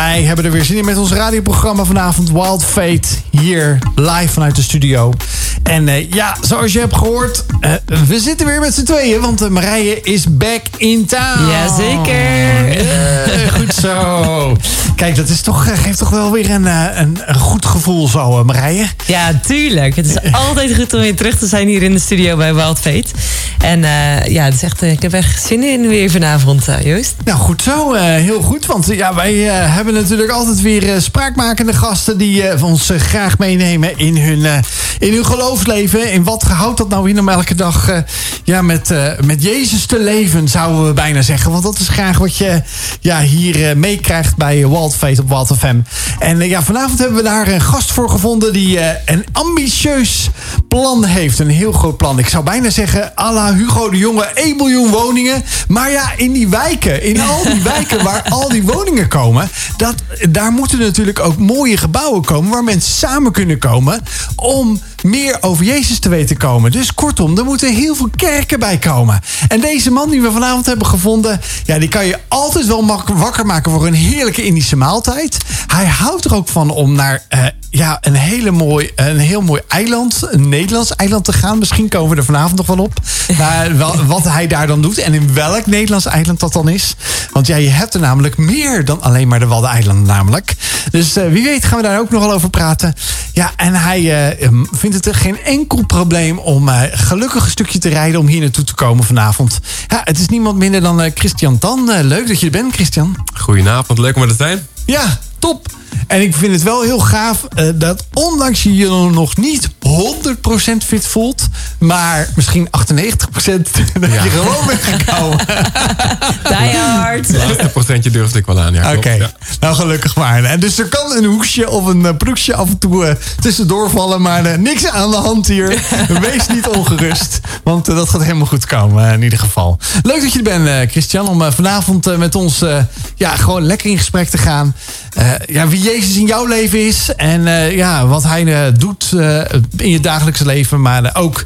Wij hebben er weer zin in met ons radioprogramma vanavond Wild Fate. Hier live vanuit de studio. En uh, ja, zoals je hebt gehoord, uh, we zitten weer met z'n tweeën. Want uh, Marije is back in town. Jazeker. Yeah, goed zo. Kijk, dat is toch, geeft toch wel weer een, een, een goed gevoel zo, Marije. Ja, tuurlijk. Het is altijd goed om weer terug te zijn hier in de studio bij Wild Fate. En ja, het is echt, ik heb echt zin in weer vanavond, Joost. Nou, goed zo. heel goed. Want ja, wij hebben natuurlijk altijd weer spraakmakende gasten... die ons graag meenemen in hun, in hun geloofsleven. In wat houdt dat nou in om elke dag ja, met, met Jezus te leven, zouden we bijna zeggen. Want dat is graag wat je ja, hier meekrijgt bij Fate op Walt FM. En ja, vanavond hebben we daar een gast voor gevonden... die een ambitieus plan heeft. Een heel groot plan. Ik zou bijna zeggen, à la Hugo de Jonge, 1 miljoen woningen. Maar ja, in die wijken, in al die wijken waar al die woningen komen... Dat, daar moeten natuurlijk ook mooie gebouwen komen... waar mensen samen kunnen komen om meer over Jezus te weten komen. Dus kortom, er moeten heel veel kerken bij komen. En deze man die we vanavond hebben gevonden... ja, die kan je altijd wel wakker maken voor een heerlijke Indische maaltijd. Hij houdt er ook van om naar uh, ja, een, hele mooi, een heel mooi eiland... een Nederlands eiland te gaan. Misschien komen we er vanavond nog wel op. Wat hij daar dan doet en in welk Nederlands eiland dat dan is. Want ja, je hebt er namelijk meer dan alleen maar de Waddeneilanden namelijk. Dus uh, wie weet gaan we daar ook nog wel over praten. Ja, en hij uh, vindt het er geen enkel probleem om uh, gelukkig een stukje te rijden om hier naartoe te komen vanavond. Ja, het is niemand minder dan Christian Tan. leuk dat je er bent, Christian. Goedenavond, leuk om er te zijn. Ja, top. En ik vind het wel heel gaaf uh, dat ondanks je je nog niet 100% fit voelt, maar misschien 98% dat ja. je gewoon bent gekomen. Die hard. Het laatste procentje durfde ik wel aan. Ja, Oké, okay. ja. nou gelukkig maar. En dus er kan een hoesje of een uh, broekje af en toe uh, tussendoor vallen, maar niks aan de hand hier. Wees niet ongerust, want dat gaat helemaal goed komen in ieder geval. Leuk dat je er bent, Christian, om vanavond met ons ja, gewoon lekker in gesprek te gaan. ja, wie Jezus in jouw leven is. En uh, ja, wat hij uh, doet uh, in je dagelijkse leven. Maar ook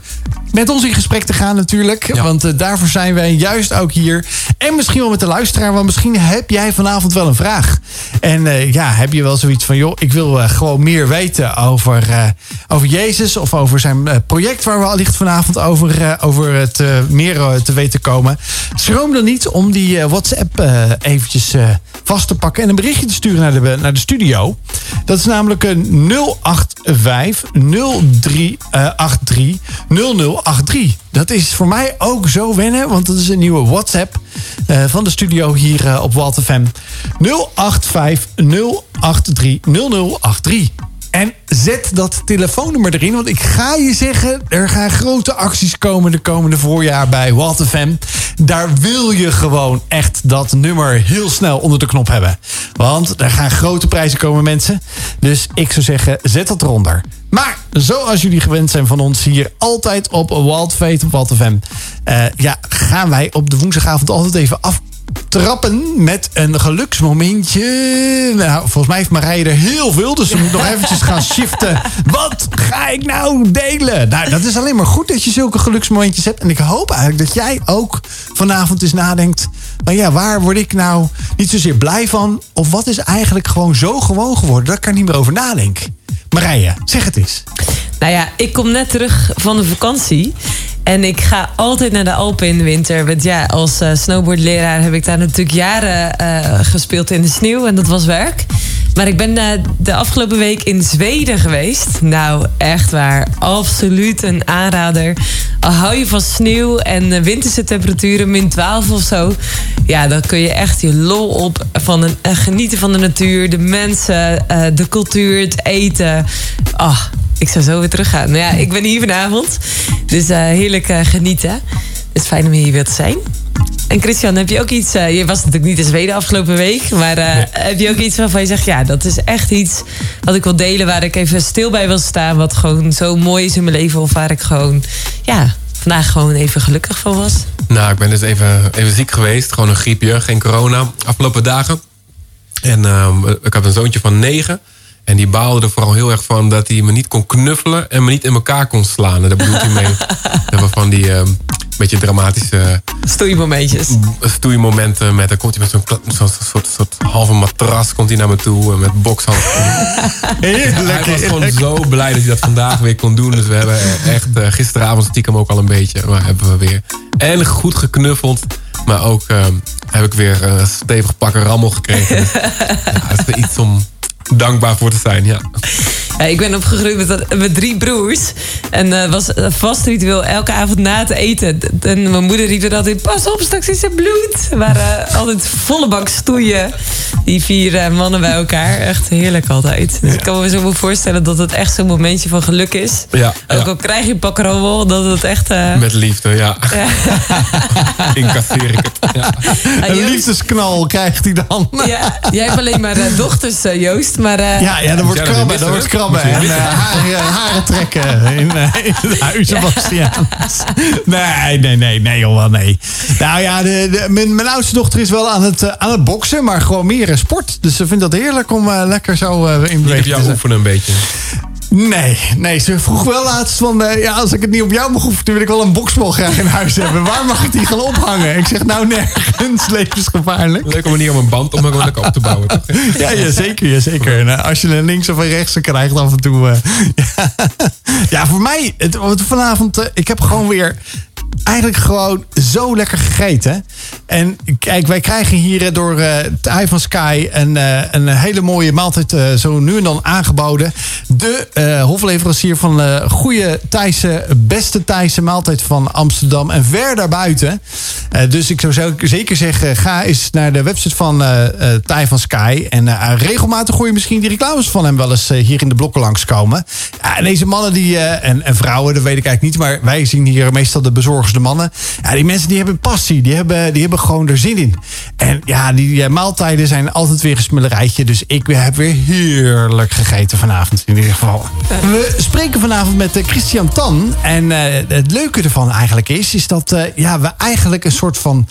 met ons in gesprek te gaan natuurlijk. Ja. Want daarvoor zijn wij juist ook hier. En misschien wel met de luisteraar. Want misschien heb jij vanavond wel een vraag. En ja, heb je wel zoiets van... joh, ik wil gewoon meer weten over, over Jezus. Of over zijn project waar we allicht vanavond over, over het meer te weten komen. Schroom dan niet om die WhatsApp eventjes vast te pakken. En een berichtje te sturen naar de, naar de studio. Dat is namelijk een 085 0383 0083. Dat is voor mij ook zo wennen, want dat is een nieuwe WhatsApp uh, van de studio hier uh, op Walt FM. 085 083 0083. En zet dat telefoonnummer erin. Want ik ga je zeggen, er gaan grote acties komen de komende voorjaar bij Walt FM. Daar wil je gewoon echt dat nummer heel snel onder de knop hebben. Want er gaan grote prijzen komen, mensen. Dus ik zou zeggen, zet dat eronder. Maar zoals jullie gewend zijn van ons hier altijd op Wild Fate op Wild FM... Uh, ja, gaan wij op de woensdagavond altijd even af trappen met een geluksmomentje. Nou, volgens mij heeft Marije er heel veel, dus ze moet nog eventjes gaan shiften. Wat ga ik nou delen? Nou, dat is alleen maar goed dat je zulke geluksmomentjes hebt. En ik hoop eigenlijk dat jij ook vanavond eens nadenkt... maar ja, waar word ik nou niet zozeer blij van? Of wat is eigenlijk gewoon zo gewoon geworden dat ik er niet meer over nadenk? Marije, zeg het eens. Nou ja, ik kom net terug van de vakantie. En ik ga altijd naar de Alpen in de winter. Want ja, als uh, snowboardleraar heb ik daar natuurlijk jaren uh, gespeeld in de sneeuw. En dat was werk. Maar ik ben uh, de afgelopen week in Zweden geweest. Nou, echt waar. Absoluut een aanrader. Al hou je van sneeuw en winterse temperaturen, min 12 of zo. Ja, dan kun je echt je lol op van een, genieten van de natuur, de mensen, de cultuur, het eten. Oh, ik zou zo weer teruggaan. Nou ja, ik ben hier vanavond. Dus uh, heerlijk uh, genieten. Het is fijn om hier weer te zijn. En Christian, heb je ook iets... Uh, je was natuurlijk niet in Zweden afgelopen week... maar nee. heb je ook iets waarvan je zegt... ja, dat is echt iets wat ik wil delen... waar ik even stil bij wil staan... wat gewoon zo mooi is in mijn leven... of waar ik gewoon... ja, vandaag gewoon even gelukkig van was? Nou, ik ben dus even, even ziek geweest. Gewoon een griepje, geen corona. Afgelopen dagen. En uh, ik had een zoontje van negen... En die baalde er vooral heel erg van dat hij me niet kon knuffelen en me niet in elkaar kon slaan. En daar bedoelt hij mee. We hebben van die, uh, beetje dramatische Stoeimomentjes. stoeimomenten. Met, dan komt hij met zo'n zo'n soort, soort halve matras komt hij naar me toe. eh, Met bokshandschoenen. Heerlijk, hij was gewoon zo blij dat hij dat vandaag weer kon doen. Dus we hebben echt eh, gisteravond stiekem ook al een beetje. Maar hebben we weer en goed geknuffeld. Maar ook eh, heb ik weer een stevig pakken rammel gekregen. Dus, ja, het is iets om dankbaar voor te zijn. Ja. Ja, ik ben opgegroeid met, met drie broers. En het was een vast ritueel elke avond na het eten. En mijn moeder riep er altijd... Pas op, straks is er bloed. Er waren altijd volle bak stoeien. Die vier eh, mannen bij elkaar. Echt heerlijk altijd. Dus ik kan me zo wel voorstellen dat het echt zo'n momentje van geluk is. Ja, Ook ja. al krijg je pak rommel, dat het echt... eh, Met liefde, ja. ja. Incasseer ik het. Ja. Ah, Een liefdesknal krijgt hij dan. ja, jij hebt alleen maar eh, dochters, eh, Joost. Maar eh, Ja, ja, dat wordt krabben. Dat wordt missen, krabben. hè? En eh, haren, haren trekken in, eh, in het huis. Nee, nee, nee, nee, joh, wel nee. Nou ja, de, de- mijn, mijn oudste dochter is wel aan het, eh, aan het boksen, maar gewoon meer eh, sport. Dus ze vindt dat heerlijk om eh, lekker zo eh, in Ik heb beweging te jou zijn. oefenen een beetje. Nee, nee, ze vroeg wel laatst van... eh, ja, als ik het niet op jou mag oefenen, wil ik wel een boksbal graag in huis hebben. Waar mag ik die gaan ophangen? Ik zeg, nou nergens, levensgevaarlijk. Leuke manier om een band om gewoon lekker op te bouwen. Toch? Ja, ja, zeker, ja, zeker. Eh, als je een links of een rechts krijgt af en toe. eh, ja. ja, voor mij, het, vanavond, eh, ik heb gewoon weer eigenlijk gewoon zo lekker gegeten. En kijk, wij krijgen hier eh, door Thai van Sky een, eh, een hele mooie maaltijd zo nu en dan aangeboden. De hofleverancier van goede Thaise, beste Thaise maaltijd van Amsterdam en ver daarbuiten. Dus ik zou zo- zeker zeggen, ga eens naar de website van Thai van Sky. En regelmatig gooi je misschien die reclames van hem wel eens hier in de blokken langskomen. En deze mannen die, en, en vrouwen, dat weet ik eigenlijk niet. Maar wij zien hier meestal de bezorgers, de mannen. Ja, die mensen die hebben passie. Die hebben, die hebben gewoon er zin in. En ja, die maaltijden zijn altijd weer een smullerijtje. Dus ik heb weer heerlijk gegeten vanavond in ieder geval. We spreken vanavond met eh, Christian Tan. En eh, het leuke ervan eigenlijk is, is dat eh, ja, we eigenlijk een soort van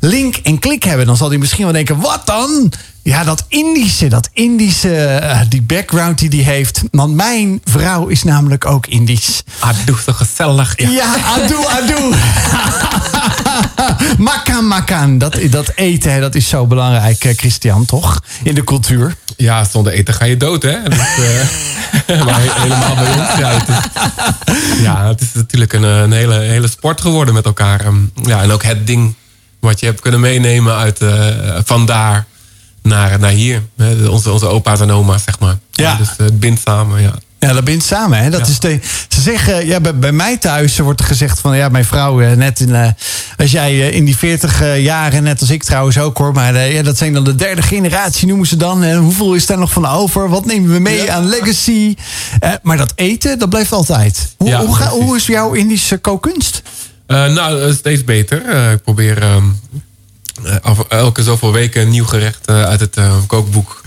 link en klik hebben. Dan zal hij misschien wel denken, wat dan? Ja, dat Indische, dat Indische, eh, die background die die heeft. Want mijn vrouw is namelijk ook Indisch. Ah, doe zo gezellig. Ja. Ja, adoe, adoe. makan, makan. Dat, dat eten, dat is zo belangrijk, eh, Christian, toch? In de cultuur. Ja, zonder eten ga je dood, hè? Maar he- helemaal bij ons. Ja, het is, ja, het is natuurlijk een, een hele, hele sport geworden met elkaar. Ja, en ook het ding wat je hebt kunnen meenemen uit eh, vandaar naar, naar hier. Hè, Onze, onze opa's en oma's, zeg maar. Ja. Dus het bindt samen, ja. Ja, dat bindt samen. Hè? Dat Ja. is de, ze zeggen, ja, bij, bij mij thuis wordt er gezegd van, ja, mijn vrouw, eh, net in, eh, als jij eh, in die 40 eh, jaren, net als ik trouwens ook hoor, maar eh, ja, dat zijn dan de derde generatie, noemen ze dan. En hoeveel is daar nog van over? Wat nemen we mee Ja. aan legacy? Eh, maar dat eten, dat blijft altijd. Hoe, Ja, hoe, ga- hoe is jouw Indische kookkunst? Eh, nou, eh, steeds beter. Eh, ik probeer ehm, eh, af- elke zoveel weken een nieuw gerecht eh, uit het eh, kookboek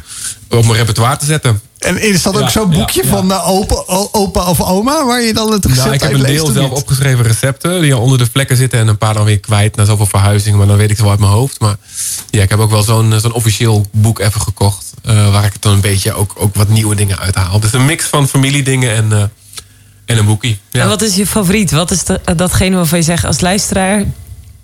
op mijn repertoire te zetten. En is dat ook Ja, zo'n boekje ja. van opa, opa of oma, waar je dan het recept Nou, ik heb een deel zelf niet? opgeschreven recepten die onder de vlekken zitten en een paar dan weer kwijt na zoveel verhuizingen, maar dan weet ik ze wel uit mijn hoofd. Maar ja, ik heb ook wel zo'n zo'n officieel boek even gekocht, eh, waar ik dan een beetje ook, ook wat nieuwe dingen uithaal. Dus een mix van familiedingen en, eh, en een boekie. Ja. En wat is je favoriet? Wat is de- datgene waarvan je zegt als luisteraar...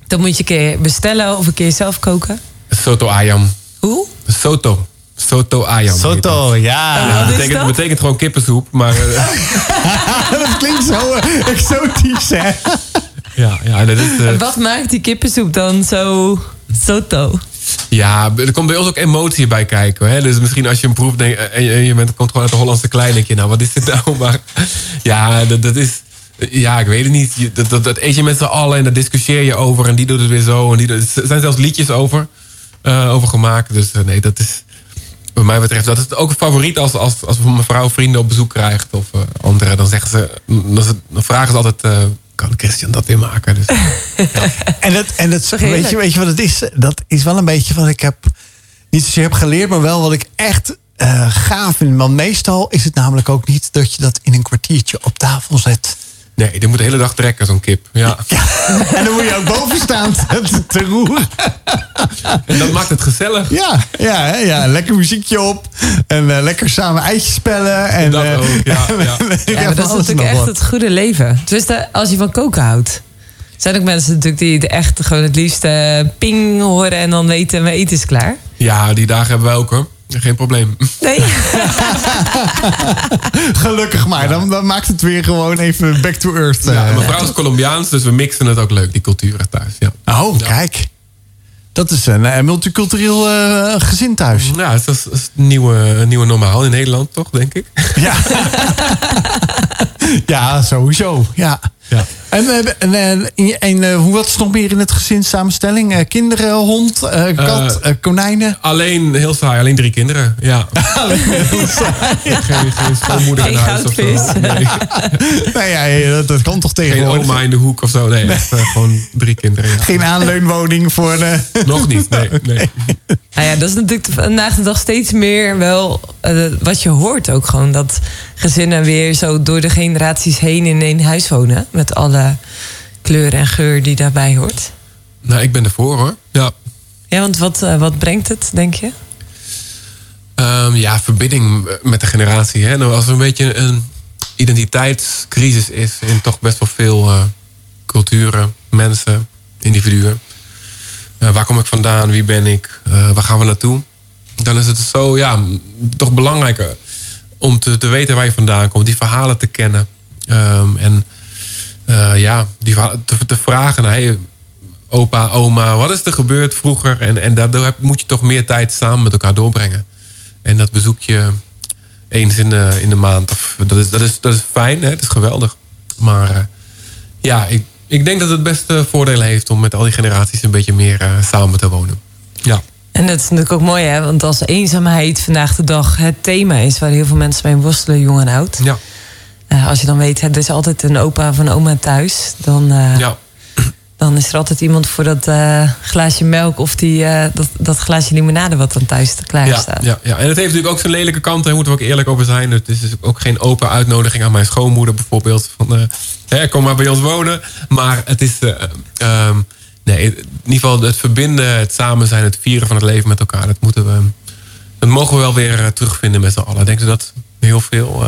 dat moet je een keer bestellen of een keer zelf koken? Soto ayam. Hoe? Soto. Soto ayam. Soto, ja. Ja, Wat dat betekent, dat? betekent gewoon kippensoep, maar eh, dat klinkt zo eh, exotisch, hè? ja, ja, dat is... eh, Wat maakt die kippensoep dan zo soto? Ja, er komt bij ons ook emotie bij kijken. Hè? Dus misschien als je hem proeft denk, en je, en je bent, komt gewoon uit de Hollandse klein, nou, wat is dit nou? Maar ja, dat, dat is. Ja, ik weet het niet. Dat, dat, eet je met z'n allen en daar discussieer je over. En die doet het weer zo. En die er zijn zelfs liedjes over, eh, over gemaakt. Dus eh, nee, dat is. Wat mij betreft, dat is ook een favoriet als, als, als mijn vrouw vrienden op bezoek krijgt. Of eh, anderen. Dan, zeggen ze, dan, vragen ze altijd: eh, kan Christian dat weer maken? Dus, En, dat, en dat, weet, je, weet je wat het is? Dat is wel een beetje wat ik heb, niet zozeer heb geleerd, maar wel wat ik echt eh, gaaf vind. Want meestal is het namelijk ook niet dat je dat in een kwartiertje op tafel zet. Nee, die moet de hele dag trekken, zo'n kip. Ja. Ja. En dan moet je ook boven staan te, te roeren. En dat maakt het gezellig. Ja, ja, hè, ja, lekker muziekje op. En eh, lekker samen eitjes spellen. En, Dat eh, ook, ja, ja. ja, Ja, maar dat is natuurlijk echt wat. het goede leven. Tenminste, als je van koken houdt. zijn ook mensen natuurlijk die de echt gewoon het liefst eh, ping horen en dan weten mijn eten is klaar. Ja, die dagen hebben wij ook hoor. Geen probleem. Nee. Gelukkig maar. Dan, dan maakt het weer gewoon even back to earth. Ja, eh. mijn vrouw is Colombiaans, dus we mixen het ook leuk, die culturen thuis. Ja, Oh, kijk. Dat is een eh, multicultureel eh, gezin thuis. ja dat is, dat is het nieuwe, nieuwe normaal in Nederland, toch, denk ik? Ja. ja, sowieso. Ja. Ja. En, en, eh, en eh, hoe wat is nog meer in het gezinssamenstelling? Eh, kinderen, hond, eh, kat, eh, konijnen? Alleen, heel saai, alleen drie kinderen. Ja. geen, geen schoonmoeder in Geen huis of zo. Nee, nou ja, dat, dat kan toch geen tegenwoordig? oma in de hoek of zo. Nee, echt, gewoon drie kinderen. Ja. Geen aanleunwoning voor... eh, Nog niet, nee. nee. Nou ja, dat is natuurlijk vandaag de dag steeds meer wel wat je hoort ook gewoon. Dat gezinnen weer zo door de generaties heen in één huis wonen. Met alle kleur en geur die daarbij hoort. Nou, ik ben ervoor hoor. Ja. Ja, want wat, eh, wat brengt het, denk je? Ehm, ja, verbinding met de generatie. Hè? Nou, als er een beetje een identiteitscrisis is in toch best wel veel eh, culturen, mensen, individuen. Eh, waar kom ik vandaan? Wie ben ik? Waar gaan we naartoe? Dan is het zo, ja, toch belangrijker om te, te weten waar je vandaan komt, die verhalen te kennen. Ehm, en eh, ja, die te, te vragen naar hey, opa, oma, wat is er gebeurd vroeger? En, en daardoor heb- moet je toch meer tijd samen met elkaar doorbrengen. En dat bezoek je eens in de, in de maand. Of, dat, is, dat, is, dat is fijn, hè? het is geweldig. Maar eh, ja, ik, ik denk dat het beste voordelen heeft om met al die generaties een beetje meer eh, samen te wonen. Ja. En dat is natuurlijk ook mooi, hè? Want als eenzaamheid vandaag de dag het thema is waar heel veel mensen mee worstelen, jong en oud. Ja. Eh, als je dan weet, er is altijd een opa of een oma thuis. Dan, eh, ja. dan is er altijd iemand voor dat eh, glaasje melk of die, dat, dat glaasje limonade wat dan thuis klaar Ja, staat. ja, ja, en het heeft natuurlijk ook zijn lelijke kant. Daar moeten we ook eerlijk over zijn. Het is dus ook geen open uitnodiging aan mijn schoonmoeder bijvoorbeeld. Van, hè, kom maar bij ons wonen. Maar het is... eh, ehm, nee, in ieder geval het verbinden, het samen zijn, het vieren van het leven met elkaar. Dat, moeten we, dat mogen we wel weer terugvinden met z'n allen. Ik denk dat heel veel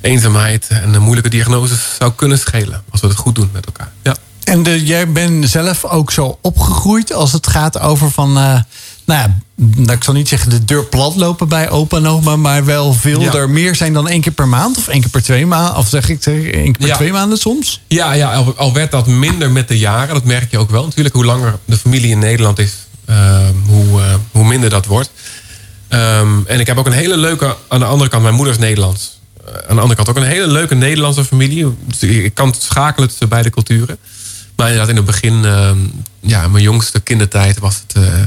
eenzaamheid en eh, moeilijke diagnoses zou kunnen schelen. Als we het goed doen met elkaar. Ja. En de, jij bent zelf ook zo opgegroeid als het gaat over van... eh, nou ja, nou, ik zal niet zeggen de deur plat lopen bij opa en oma... maar wel veel Ja. er meer zijn dan één keer per maand... of één keer per twee maanden, of zeg ik één keer per Ja. twee maanden soms? Ja, ja al, al werd dat minder met de jaren. Dat merk je ook wel. Natuurlijk, hoe langer de familie in Nederland is, ehm, hoe, eh, hoe minder dat wordt. Ehm, en ik heb ook een hele leuke, aan de andere kant, mijn moeder is Nederlands. Aan de andere kant ook een hele leuke Nederlandse familie. Ik kan het schakelen tussen beide culturen. Maar inderdaad, in het begin, ehm, ja, mijn jongste kindertijd was het. eh,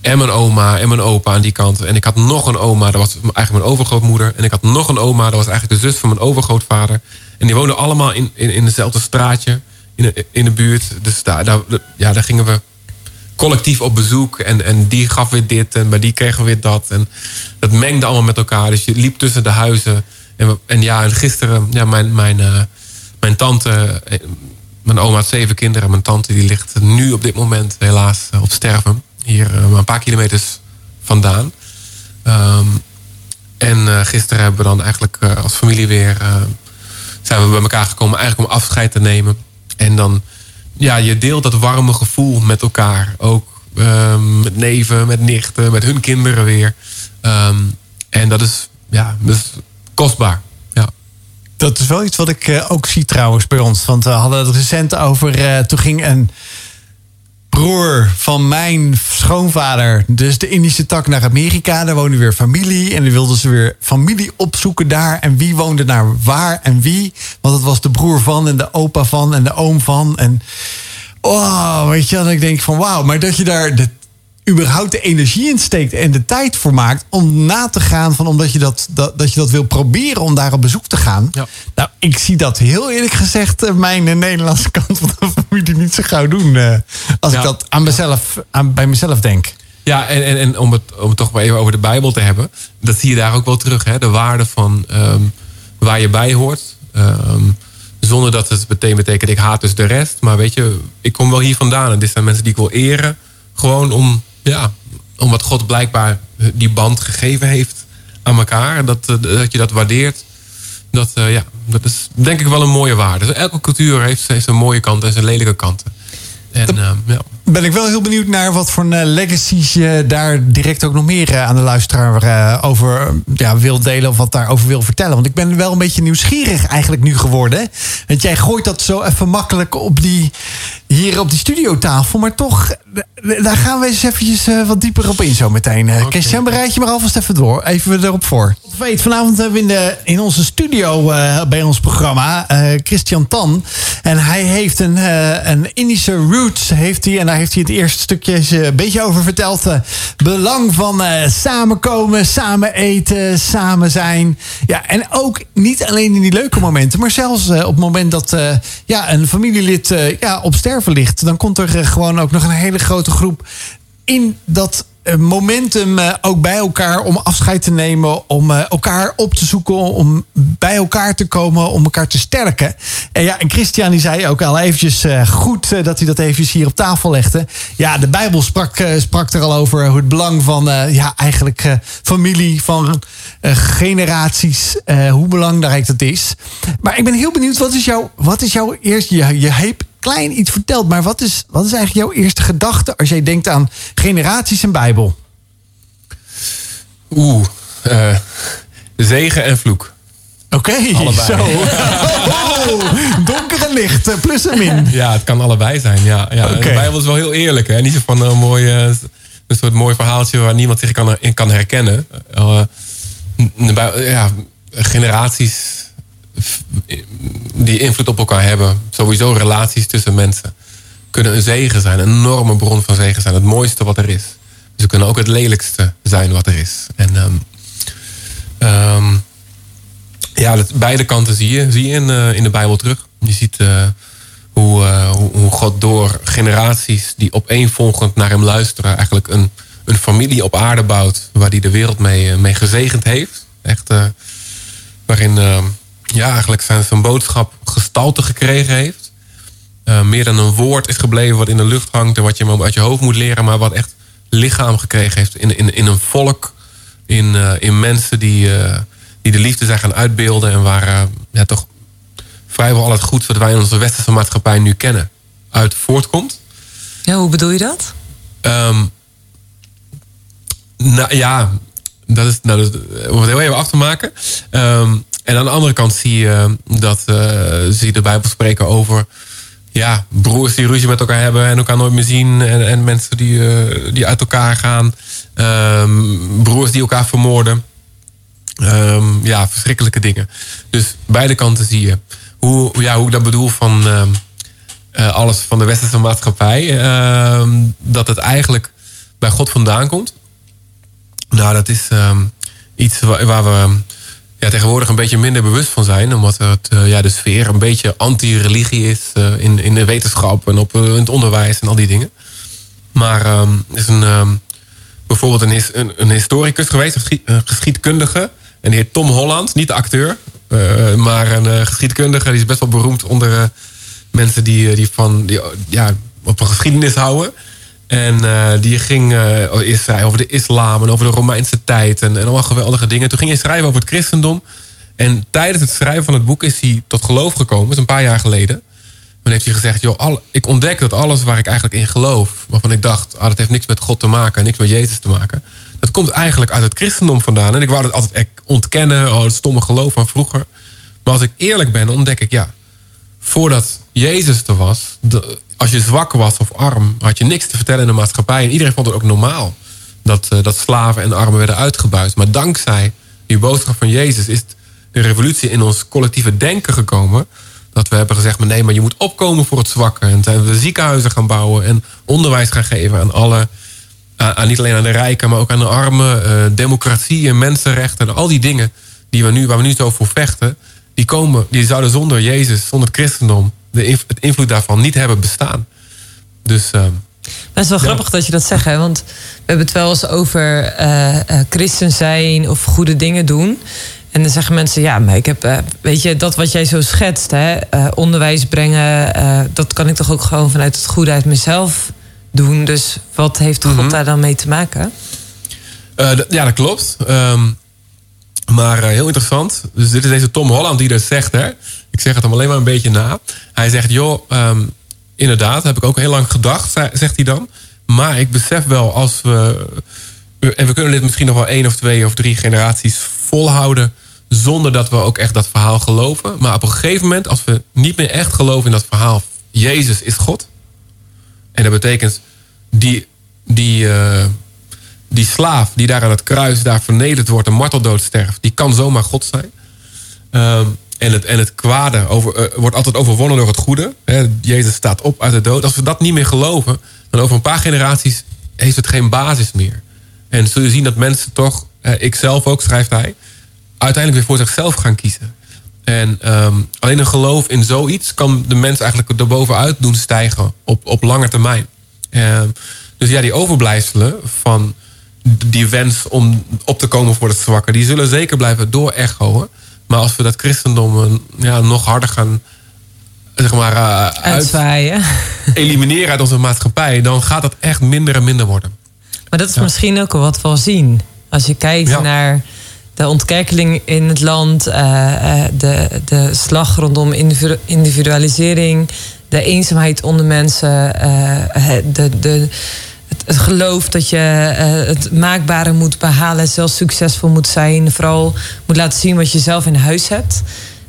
en mijn oma en mijn opa aan die kant. En ik had nog een oma, dat was eigenlijk mijn overgrootmoeder. En ik had nog een oma, dat was eigenlijk de zus van mijn overgrootvader. En die woonden allemaal in, in, in hetzelfde straatje, in de, in de buurt. Dus daar, daar, ja, daar gingen we collectief op bezoek. En, en die gaf weer dit en bij die kregen we weer dat. En dat mengde allemaal met elkaar. Dus je liep tussen de huizen. En, ja, en gisteren, ja, mijn, mijn, eh, mijn tante, eh, mijn oma had zeven kinderen. Mijn tante die ligt nu op dit moment helaas eh, op sterven. Hier een paar kilometers vandaan. Ehm, en gisteren hebben we dan eigenlijk als familie weer... zijn we bij elkaar gekomen eigenlijk om afscheid te nemen. En dan, ja, je deelt dat warme gevoel met elkaar. Ook ehm, met neven, met nichten, met hun kinderen weer. Ehm, en dat is, ja, is kostbaar. Ja. Dat is wel iets wat ik eh, ook zie trouwens bij ons. Want we hadden het recent over. eh, toen ging een broer van mijn schoonvader, dus de Indische tak, naar Amerika. Daar woonde weer familie. En dan wilden ze weer familie opzoeken daar. En wie woonde naar waar en wie. Want het was de broer van en de opa van en de oom van. En oh, weet je, dan ik denk van wauw. Maar dat je daar de überhaupt de energie in steekt en de tijd voor maakt om na te gaan van omdat je dat, dat, dat je dat wil proberen om daar op bezoek te gaan. Ja. Nou, ik zie dat heel eerlijk gezegd eh, mijn eh, Nederlandse kant van de familie niet zo gauw doen. eh, als Ja. ik dat aan mezelf, aan, bij mezelf denk. Ja, en, en, en om, het, om het toch maar even over de Bijbel te hebben. Dat zie je daar ook wel terug. Hè? De waarde van ehm, waar je bij hoort. Ehm, zonder dat het meteen betekent ik haat dus de rest. Maar weet je, ik kom wel hier vandaan. En dit zijn mensen die ik wil eren. Gewoon om, ja, omdat God blijkbaar die band gegeven heeft aan elkaar. Dat, eh, dat je dat waardeert. Dat, eh, ja, Dat is denk ik wel een mooie waarde. Dus elke cultuur heeft, heeft zijn mooie kanten en zijn lelijke kanten. En, ehm, ja. Ben ik wel heel benieuwd naar wat voor uh, legacies je daar direct ook nog meer uh, aan de luisteraar uh, over ja, wil delen of wat daarover wil vertellen. Want ik ben wel een beetje nieuwsgierig eigenlijk nu geworden. Want jij gooit dat zo even makkelijk op die, hier op die studiotafel. Maar toch, daar gaan we eens eventjes wat dieper op in zo meteen. Okay. Christian, bereid je maar alvast even door. Even erop voor. Weet, vanavond hebben we in, de, in onze studio bij ons programma Christian Tan. En hij heeft een, een Indische roots heeft hij. En daar heeft hij het eerste stukje een beetje over verteld. Uh, belang van uh, samenkomen, samen eten, samen zijn. Ja, en ook niet alleen in die leuke momenten, maar zelfs op het moment dat ja, een familielid ja, op sterven ligt. Dan komt er gewoon ook nog een hele grote groep in dat momentum ook bij elkaar om afscheid te nemen, om elkaar op te zoeken, om bij elkaar te komen, om elkaar te sterken. En ja, en Christian die zei ook al eventjes goed dat hij dat eventjes hier op tafel legde. Ja, de Bijbel sprak, sprak er al over het belang van ja, eigenlijk familie, van generaties, hoe belangrijk dat is. Maar ik ben heel benieuwd, wat is jouw, wat is jouw eerste, je, je klein iets verteld, maar wat is, wat is eigenlijk jouw eerste gedachte als jij denkt aan generaties en Bijbel? Oeh, uh, zegen en vloek. Oké, okay, zo. Oh, donker en licht, plus en min. Ja, het kan allebei zijn. Ja, ja. Okay. De Bijbel is wel heel eerlijk. Hè? Niet zo van een, mooi, een soort mooi verhaaltje waar niemand zich kan, in kan herkennen. Uh, ja, generaties die invloed op elkaar hebben. Sowieso relaties tussen mensen. Kunnen een zegen zijn. Een enorme bron van zegen zijn. Het mooiste wat er is. Ze kunnen ook het lelijkste zijn wat er is. En um, um, ja, beide kanten zie je, zie je in, uh, in de Bijbel terug. Je ziet uh, hoe, uh, hoe God door generaties die opeenvolgend naar hem luisteren... eigenlijk een, een familie op aarde bouwt... waar hij de wereld mee, mee gezegend heeft. Echt, waarin ehm, ja, eigenlijk zijn, zijn boodschap gestalte gekregen heeft. Uh, meer dan een woord is gebleven wat in de lucht hangt en wat je uit je hoofd moet leren, maar wat echt lichaam gekregen heeft in, in, in een volk, in, uh, in mensen die, uh, die de liefde zijn gaan uitbeelden en waar ja, toch vrijwel al het goed wat wij in onze westerse maatschappij nu kennen uit voortkomt. Ja, hoe bedoel je dat? Um, nou ja, dat is, nou, dat, om het heel even af te maken. Um, en aan de andere kant zie je dat uh, zie de Bijbel spreken over ja, broers die ruzie met elkaar hebben en elkaar nooit meer zien. En, en mensen die, uh, die uit elkaar gaan. Um, broers die elkaar vermoorden. Um, ja, verschrikkelijke dingen. Dus beide kanten zie je. Hoe, ja, hoe ik dat bedoel van uh, alles van de westerse maatschappij. dat het eigenlijk bij God vandaan komt. Nou, dat is iets waar we ja, tegenwoordig een beetje minder bewust van zijn. Omdat het, uh, ja, de sfeer een beetje anti-religie is uh, in, in de wetenschap en op, uh, in het onderwijs en al die dingen. Maar um, is een, um, bijvoorbeeld een, een, een, historicus geweest, een geschiedkundige. En die heet Tom Holland, niet de acteur. maar een geschiedkundige, die is best wel beroemd onder mensen die, die, van, die ja, op een geschiedenis houden. En uh, die ging uh, eerst schrijven over de islam en over de Romeinse tijd en, en allemaal geweldige dingen. Toen ging hij schrijven over het christendom. En tijdens het schrijven van het boek is hij tot geloof gekomen. Dat is een paar jaar geleden. Dan heeft hij gezegd, joh, al, ik ontdek dat alles waar ik eigenlijk in geloof... waarvan ik dacht, ah, dat heeft niks met God te maken... niks met Jezus te maken... dat komt eigenlijk uit het christendom vandaan. En ik wou dat altijd ontkennen, oh, het stomme geloof van vroeger. Maar als ik eerlijk ben, ontdek ik, ja... voordat Jezus er was... De, als je zwak was of arm, had je niks te vertellen in de maatschappij. En iedereen vond het ook normaal dat, uh, dat slaven en armen werden uitgebuit. Maar dankzij die boodschap van Jezus is de revolutie in ons collectieve denken gekomen. Dat we hebben gezegd, maar nee, maar je moet opkomen voor het zwakke. En zijn we ziekenhuizen gaan bouwen en onderwijs gaan geven aan alle... Aan, niet alleen aan de rijken, maar ook aan de armen. Uh, democratie en mensenrechten en al die dingen die we nu, waar we nu zo voor vechten... die, komen, die zouden zonder Jezus, zonder christendom de het invloed daarvan niet hebben bestaan. Dus. Uh, het is wel ja. grappig dat je dat zegt, hè? want we hebben het wel eens over uh, christen zijn of goede dingen doen. En dan zeggen mensen, ja, maar ik heb, uh, weet je, dat wat jij zo schetst, hè, onderwijs brengen, dat kan ik toch ook gewoon vanuit het goede uit mezelf doen. Dus wat heeft God mm -hmm. daar dan mee te maken? ja, dat klopt. Um, Maar eh, heel interessant. Dus dit is deze Tom Holland die dat zegt. Hè? Ik zeg het hem alleen maar een beetje na. Hij zegt, joh, ehm, inderdaad, heb ik ook heel lang gedacht, zegt hij dan. Maar ik besef wel als we... En we kunnen dit misschien nog wel één of twee of drie generaties volhouden... zonder dat we ook echt dat verhaal geloven. Maar op een gegeven moment, als we niet meer echt geloven in dat verhaal... Jezus is God. En dat betekent, die, die, eh, die slaaf die daar aan het kruis daar vernederd wordt... een marteldood sterft, die kan zomaar God zijn. Ehm, en, het, en het kwade over, eh, wordt altijd overwonnen door het goede. Jezus staat op uit de dood. Als we dat niet meer geloven, dan over een paar generaties heeft het geen basis meer. En zul je zien dat mensen toch, eh, ik zelf ook, schrijft hij, uiteindelijk weer voor zichzelf gaan kiezen. En ehm, alleen een geloof in zoiets kan de mens eigenlijk erbovenuit doen stijgen op, op lange termijn. Ehm, dus ja, die overblijfselen van die wens om op te komen voor het zwakke, die zullen zeker blijven doorechoen. Maar als we dat christendom eh, ja, nog harder gaan zeg maar, Uitzwaaien. elimineren uit onze maatschappij, dan gaat dat echt minder en minder worden. Maar dat is misschien ook wat we al zien. Als je kijkt Ja. naar de ontkerkeling in het land, eh, de, de slag rondom individu- individualisering, de eenzaamheid onder mensen, de, de, het, het geloof dat je eh, het maakbare moet behalen, zelfs succesvol moet zijn, vooral moet laten zien wat je zelf in huis hebt.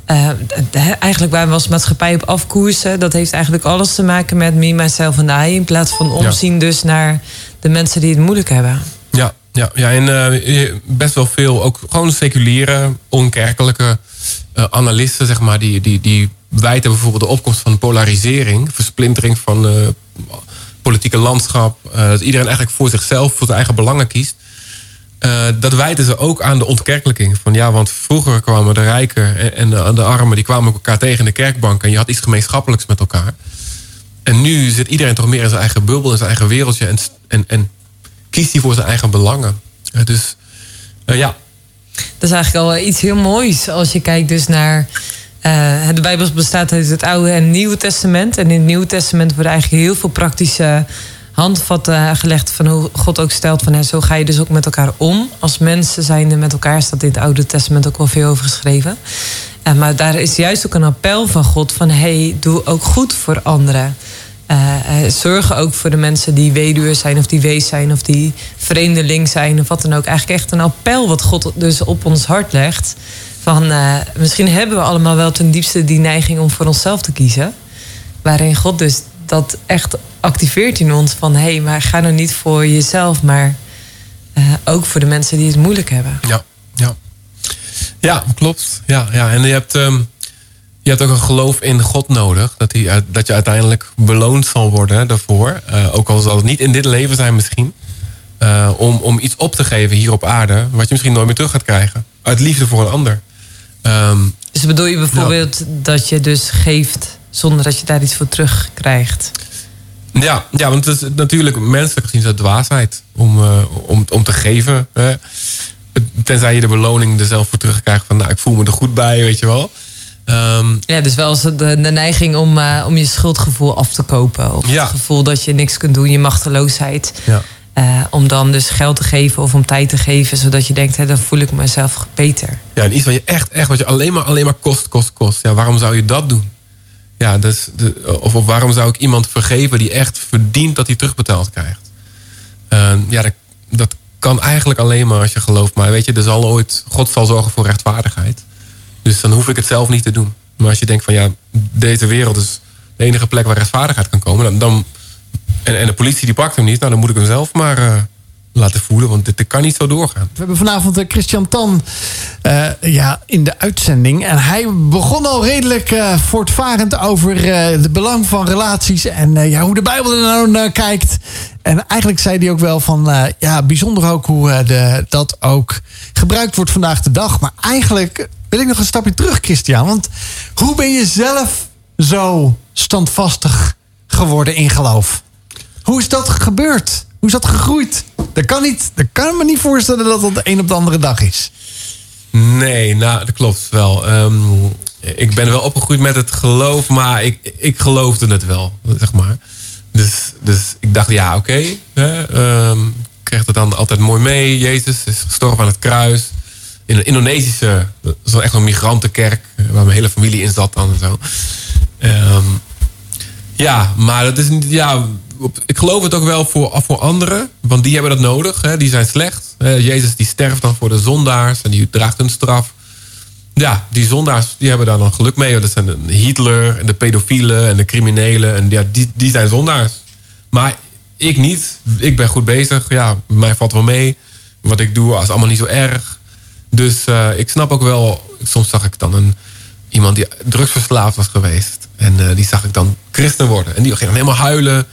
Eh, de- eigenlijk waar we als maatschappij op afkoersen, dat heeft eigenlijk alles te maken met me, myself en I. In plaats van omzien dus naar de mensen die het moeilijk hebben. Ja, ja, ja en eh, best wel veel, ook gewoon seculiere, onkerkelijke eh, analisten, zeg maar, die, die, die wijten bijvoorbeeld de opkomst van polarisering, versplintering van politieke landschap, eh, dat iedereen eigenlijk voor zichzelf, voor zijn eigen belangen kiest. Eh, dat wijten ze ook aan de ontkerkelijking. Van ja, want vroeger kwamen de rijken en, de, de armen, die kwamen elkaar tegen in de kerkbank en je had iets gemeenschappelijks met elkaar. En nu zit iedereen toch meer in zijn eigen bubbel, in zijn eigen wereldje en, en, en kiest hij voor zijn eigen belangen. Eh, dus ja, Dat is eigenlijk al iets heel moois als je kijkt dus naar... eh, de Bijbel bestaat uit het Oude en Nieuwe Testament. En in het Nieuwe Testament worden eigenlijk heel veel praktische handvatten gelegd... van hoe God ook stelt van hè, zo ga je dus ook met elkaar om. Als mensen zijnde met elkaar staat in het Oude Testament ook wel veel over geschreven. Eh, maar daar is juist ook een appel van God van... hey, doe ook goed voor anderen. Eh, zorg ook voor de mensen die weduwe zijn of die wees zijn of die vreemdeling zijn of wat dan ook. Eigenlijk echt een appel wat God dus op ons hart legt. Van eh, misschien hebben we allemaal wel ten diepste die neiging om voor onszelf te kiezen. Waarin God dus dat echt activeert in ons van hé, hey, maar ga nou niet voor jezelf, maar eh, ook voor de mensen die het moeilijk hebben. ja, ja. Ja, klopt. Ja, ja. En je hebt, ehm, je hebt ook een geloof in God nodig. Dat, uit- dat je uiteindelijk beloond zal worden daarvoor. Eh, ook al zal het niet in dit leven zijn misschien. Om, om iets op te geven hier op aarde. Wat je misschien nooit meer terug gaat krijgen. Uit liefde voor een ander. Ehm, Dus bedoel je bijvoorbeeld dat je dus geeft zonder dat je daar iets voor terugkrijgt? Ja, ja, want het is natuurlijk menselijk gezien is het dwaasheid om, eh, om, om te geven. Hè. Tenzij je de beloning er zelf voor terugkrijgt van nou, ik voel me er goed bij, weet je wel. Ehm, Ja, dus wel eens de, de neiging om, eh, om je schuldgevoel af te kopen. Of Ja. het gevoel dat je niks kunt doen, je machteloosheid. ja. Eh, om dan dus geld te geven of om tijd te geven, zodat je denkt, hè, dan voel ik mezelf beter. ja, en iets wat je echt, echt, wat je alleen maar, alleen maar kost, kost, kost. Ja, waarom zou je dat doen? Ja, dus de, of, of waarom zou ik iemand vergeven die echt verdient dat hij terugbetaald krijgt? Ehm, ja, dat, dat kan eigenlijk alleen maar als je gelooft. Maar weet je, er zal ooit, God zal zorgen voor rechtvaardigheid. Dus dan hoef ik het zelf niet te doen. Maar als je denkt van ja, deze wereld is de enige plek waar rechtvaardigheid kan komen. Dan, dan, en, en de politie die pakt hem niet, nou dan moet ik hem zelf maar eh, laten voelen. Want dit, kan niet zo doorgaan. We hebben vanavond eh, Christian Tan eh, ja, in de uitzending. En hij begon al redelijk voortvarend over het belang van relaties. En ja, hoe de Bijbel er nou naar kijkt. En eigenlijk zei hij ook wel van... ja, bijzonder ook hoe de, dat ook gebruikt wordt vandaag de dag. Maar eigenlijk wil ik nog een stapje terug, Christian. Want hoe ben je zelf zo standvastig geworden in geloof? Hoe is dat gebeurd? Hoe is dat gegroeid? Dat kan, niet, dat kan me niet voorstellen dat dat de een op de andere dag is. Nee, nou, dat klopt wel. Ehm, ik ben wel opgegroeid met het geloof, maar ik, ik geloofde het wel, zeg maar. Dus, dus ik dacht, ja, oké. ehm, ik kreeg het dan altijd mooi mee. Jezus is gestorven aan het kruis. in een Indonesische, wel echt een migrantenkerk, waar mijn hele familie in zat dan en zo. Ehm, ja, maar dat is niet, ja, ik geloof het ook wel voor, voor anderen, want die hebben dat nodig, hè, die zijn slecht. Jezus die sterft dan voor de zondaars en die draagt hun straf. Ja, die zondaars die hebben daar dan geluk mee. Dat zijn de Hitler en de pedofielen en de criminelen. En ja, die, die zijn zondaars. Maar ik niet. Ik ben goed bezig. Ja, mij valt wel mee. Wat ik doe is allemaal niet zo erg. Dus eh, ik snap ook wel... Soms zag ik dan een, iemand die drugsverslaafd was geweest. En eh, die zag ik dan christen worden. En die ging dan helemaal huilen.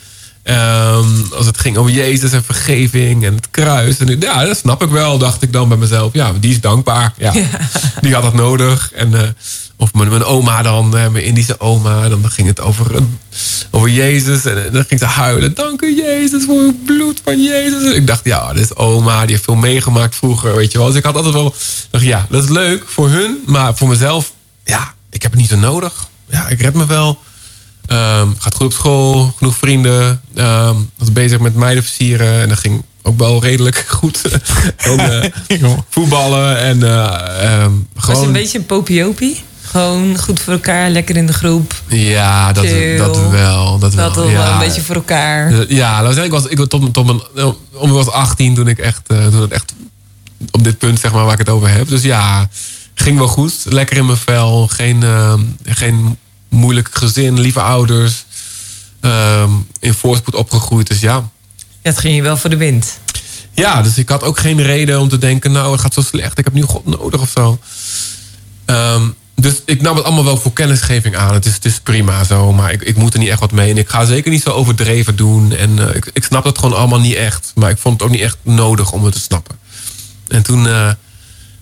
Ehm, als het ging over Jezus en vergeving en het kruis. En ja, dat snap ik wel, dacht ik dan bij mezelf. Ja, die is dankbaar. Ja, Die had dat nodig. En, eh, of mijn, mijn oma dan, eh, mijn Indische oma. Dan ging het over, over Jezus. En dan ging ze huilen. Dank u Jezus voor het bloed van Jezus. En ik dacht, ja, dit is oma. Die heeft veel meegemaakt vroeger, weet je wel. Dus ik had altijd wel... dacht, ja, dat is leuk voor hun. Maar voor mezelf, ja, ik heb het niet zo nodig. Ja, ik red me wel. Ehm, gaat goed op school, genoeg vrienden. Ehm, was bezig met meiden versieren. En dat ging ook wel redelijk goed. en, eh, voetballen en eh, Was gewoon... het een beetje een popiopie? Gewoon goed voor elkaar, lekker in de groep. Ja, dat, Chill. dat wel. Dat wel. Dat wel ja. een beetje voor elkaar. Ja, ik was, ik was tot, tot mijn, om ik was 18 toen ik echt, eh, toen het echt op dit punt zeg maar waar ik het over heb. Dus ja, ging wel goed. Lekker in mijn vel. Geen, ehm, geen moeilijk gezin, lieve ouders. Ehm, in voorspoed opgegroeid. Dus ja. Het ging je wel voor de wind. Ja, dus ik had ook geen reden om te denken, nou, het gaat zo slecht. Ik heb nu God nodig of zo. Ehm, dus ik nam het allemaal wel voor kennisgeving aan. Het is, het is prima zo, maar ik, ik moet er niet echt wat mee. En ik ga zeker niet zo overdreven doen. En eh, ik, ik snap het gewoon allemaal niet echt. Maar ik vond het ook niet echt nodig om het te snappen. En toen eh,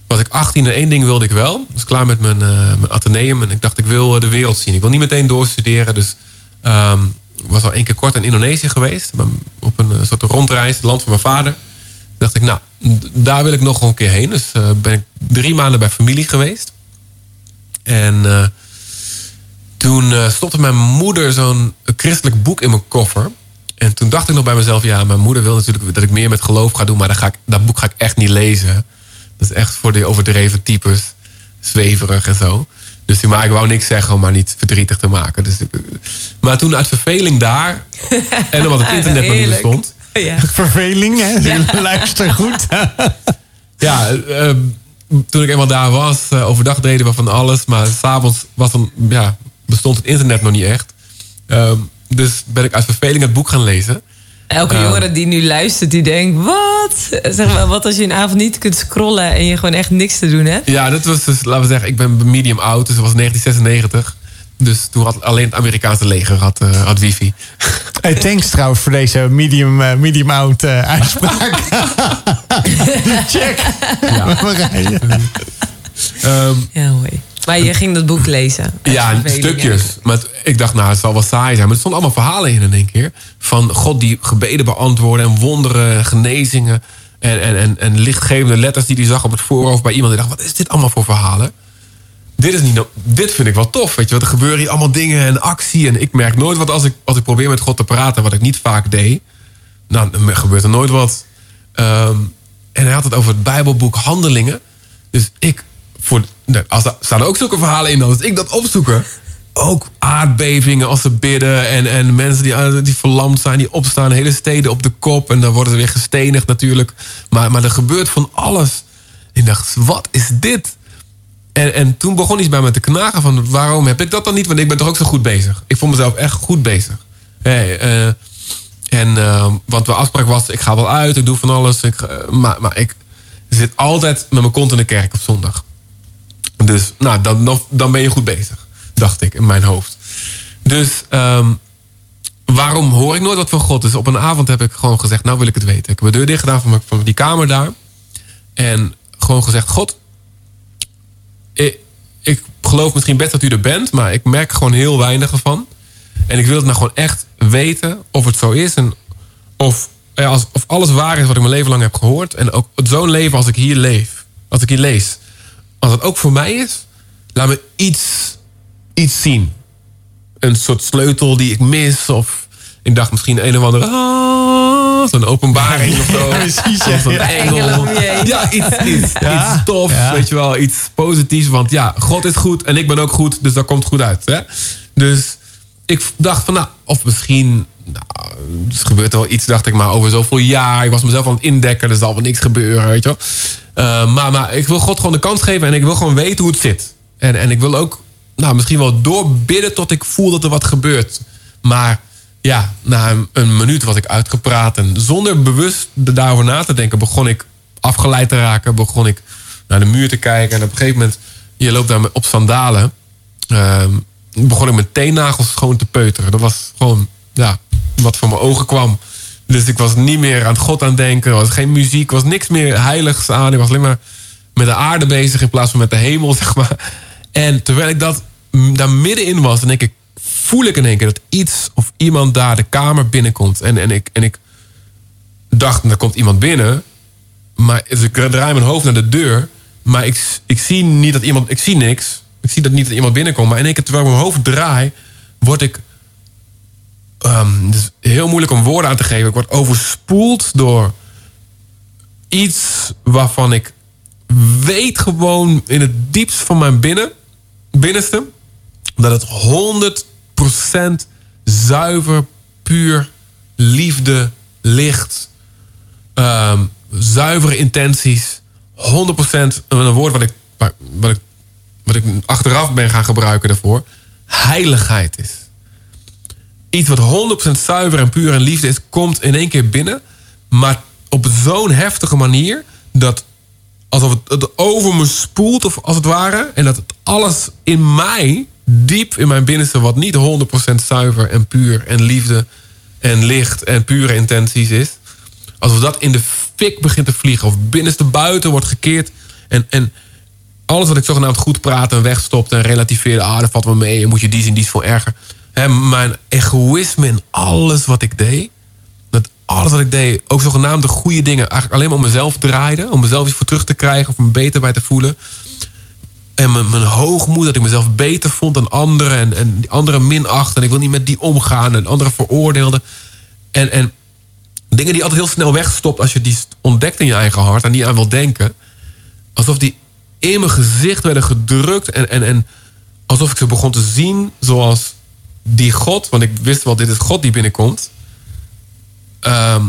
was ik 18 en één ding wilde ik wel. Ik was klaar met mijn, eh, mijn ateneum. En ik dacht, ik wil eh, de wereld zien. Ik wil niet meteen doorstuderen. Dus ehm, was al één keer kort in Indonesië geweest. Op een eh, soort rondreis, het land van mijn vader. Toen dacht ik, nou, daar wil ik nog een keer heen. Dus ben ik drie maanden bij familie geweest. En toen eh, stopte mijn moeder zo'n christelijk boek in mijn koffer. En toen dacht ik nog bij mezelf, ja, mijn moeder wil natuurlijk dat ik meer met geloof ga doen, maar dat, ga ik, dat boek ga ik echt niet lezen. Dat is echt voor die overdreven types, zweverig en zo. Dus die- maar ik wou niks zeggen om maar niet verdrietig te maken. Dus, ik- maar toen uit verveling daar, en omdat het internet nog niet bestond, Ja. Verveling, hè? Luister goed. Ja, eh, eh, toen ik eenmaal daar was, eh, overdag deden we van alles. Maar s'avonds ja, bestond het internet nog niet echt. Ehm, dus ben ik uit verveling het boek gaan lezen. Elke Ja. jongere die nu luistert, die denkt... Wat? Zeg maar, wat als je een avond niet kunt scrollen... en je gewoon echt niks te doen hebt? Ja, dat was dus, laten we zeggen, ik ben medium oud, dus dat was 1996. Dus toen had alleen het Amerikaanse leger had, eh, had wifi. Hey, thanks trouwens voor deze medium, eh, medium out eh, uitspraak. Check. Marije. Ehm, Ja, mooi. Maar je ging dat boek lezen? Ja, stukjes. Maar ik dacht, nou, het zal wel saai zijn. Maar er stonden allemaal verhalen in in één keer. Van God die gebeden beantwoordde en wonderen, genezingen. En, en, en, en lichtgevende letters die hij zag op het voorhoofd bij iemand. Die dacht, wat is dit allemaal voor verhalen? Dit, is niet, dit vind ik wel tof. Weet je, wat er gebeuren hier allemaal dingen en actie. En ik merk nooit wat als ik, als ik probeer met God te praten. Wat ik niet vaak deed. Nou, dan gebeurt er nooit wat. Ehm, en hij had het over het Bijbelboek Handelingen. Dus ik, voor, nee, als er staan ook zulke verhalen in, dan als ik dat opzoeken. Ook aardbevingen als ze bidden. En, en mensen die, eh, die verlamd zijn, die opstaan. Hele steden op de kop. En dan worden ze weer gestenigd natuurlijk. Maar, maar er gebeurt van alles. Ik dacht, wat is dit? En, en toen begon iets bij me te knagen van waarom heb ik dat dan niet? Want ik ben toch ook zo goed bezig. Ik vond mezelf echt goed bezig. Hey, eh, en want mijn afspraak was, ik ga wel uit, ik doe van alles. Ik, maar, maar ik zit altijd met mijn kont in de kerk op zondag. Dus nou, dan, dan, ben je goed bezig, dacht ik in mijn hoofd. Dus ehm, waarom hoor ik nooit wat van God? Dus op een avond heb ik gewoon gezegd, nou wil ik het weten. Ik heb de deur dicht gedaan van, die kamer daar. En gewoon gezegd, God, ik, geloof misschien best dat u er bent, maar ik merk gewoon heel weinig ervan. En ik wil het nou gewoon echt weten of het zo is. En of, als, of alles waar is wat ik mijn leven lang heb gehoord. En ook zo'n leven als ik hier leef. Als ik hier lees. Als het ook voor mij is, laat me iets, iets zien. Een soort sleutel die ik mis. Of ik dacht misschien een of andere. "Ah." Zo'n openbaring of zo. precies, Of ja. engel. Om je heen. Ja, iets, iets, Ja. iets tofs, Ja. weet je wel. Iets positiefs. Want ja, God is goed en ik ben ook goed. Dus dat komt goed uit. Hè? Dus ik dacht van, nou, of misschien... Nou, er gebeurt wel iets, dacht ik, maar over zoveel jaar. Ik was mezelf aan het indekken, er zal wel niks gebeuren, weet je wel. Eh, maar, maar ik wil God gewoon de kans geven en ik wil gewoon weten hoe het zit. En, en ik wil ook nou, misschien wel doorbidden tot ik voel dat er wat gebeurt. Maar ja, na een, minuut was ik uitgepraat. En zonder bewust daarover na te denken, begon ik afgeleid te raken. Begon ik naar de muur te kijken. En op een gegeven moment, je loopt daar op sandalen. ehm, begon ik mijn teennagels schoon te peuteren. Dat was gewoon ja, wat voor mijn ogen kwam. Dus ik was niet meer aan God aan het denken. Er was geen muziek, was niks meer heiligs aan. Ik was alleen maar met de aarde bezig in plaats van met de hemel, zeg maar. En terwijl ik dat, daar middenin was, denk ik, voel ik in één keer dat iets of iemand daar de kamer binnenkomt. En, en, ik, en ik dacht, er komt iemand binnen. Maar dus ik draai mijn hoofd naar de deur. Maar ik, ik zie niet dat iemand. Ik zie niks. Ik zie dat niet dat iemand binnenkomt. Maar in één keer, terwijl ik mijn hoofd draai, word ik. Ehm, het is heel moeilijk om woorden aan te geven. Ik word overspoeld door iets waarvan ik weet gewoon in het diepst van mijn binnen, binnenste dat het 100% zuiver, puur, liefde, licht, ehm, zuivere intenties, 100% een woord wat ik, wat, ik, wat ik achteraf ben gaan gebruiken daarvoor, heiligheid is. Iets wat 100% zuiver en puur en liefde is, komt in één keer binnen, maar op zo'n heftige manier dat alsof het, het over me spoelt, of als het ware. En dat het alles in mij, diep in mijn binnenste, wat niet 100% zuiver en puur en liefde en licht en pure intenties is. Alsof dat in de fik begint te vliegen. Of binnenste buiten wordt gekeerd. En, en alles wat ik zogenaamd goed praat en wegstopt en relativeerde. Ah, dat valt me mee. En moet je die zien, die is veel erger. Hè, mijn egoïsme in alles wat ik deed dat alles wat ik deed, ook zogenaamd de goede dingen, eigenlijk alleen maar om mezelf draaide. Om mezelf iets voor terug te krijgen of me beter bij te voelen. En mijn, mijn hoogmoed, dat ik mezelf beter vond dan anderen. En, en die anderen minacht. En ik wil niet met die omgaan. En anderen veroordeelde. En, en dingen die altijd heel snel wegstopt als je die ontdekt in je eigen hart. En niet aan wil denken. Alsof die in mijn gezicht werden gedrukt. En, en, en alsof ik ze begon te zien zoals die God. Want ik wist wel, dit is God die binnenkomt ehm,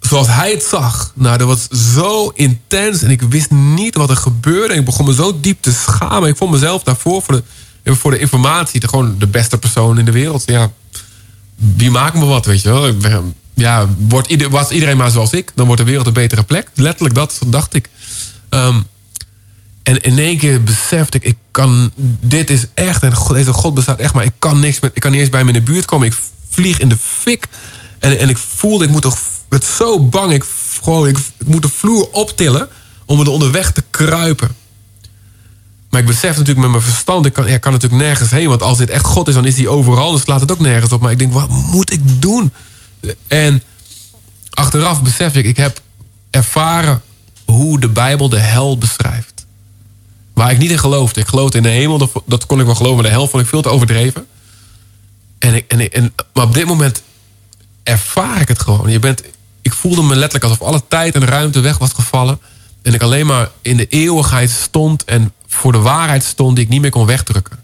zoals hij het zag. Nou, dat was zo intens en ik wist niet wat er gebeurde. En ik begon me zo diep te schamen. Ik vond mezelf daarvoor voor de, voor de informatie de, gewoon de beste persoon in de wereld. Ja, wie maakt me wat, weet je wel? Ja, wordt was iedereen maar zoals ik, dan wordt de wereld een betere plek. Letterlijk dat dacht ik. Ehm, en in één keer besefte ik, ik kan, dit is echt, en deze God bestaat echt, maar ik kan niks met, ik kan niet eens bij hem in de buurt komen. Ik vlieg in de fik. En, en ik voelde, ik moet toch, werd zo bang. Ik, gewoon, ik, moet de vloer optillen om er onderweg te kruipen. Maar ik besef natuurlijk met mijn verstand, ik kan, natuurlijk nergens heen. Want als dit echt God is, dan is hij overal. Dus slaat het ook nergens op. Maar ik denk, wat moet ik doen? En achteraf besef ik, ik heb ervaren hoe de Bijbel de hel beschrijft. Waar ik niet in geloofde. Ik geloofde in de hemel, dat, kon ik wel geloven. Maar de hel vond ik veel te overdreven. En ik, en en, maar op dit moment ervaar ik het gewoon. Je bent, ik voelde me letterlijk alsof alle tijd en ruimte weg was gevallen. En ik alleen maar in de eeuwigheid stond en voor de waarheid stond die ik niet meer kon wegdrukken.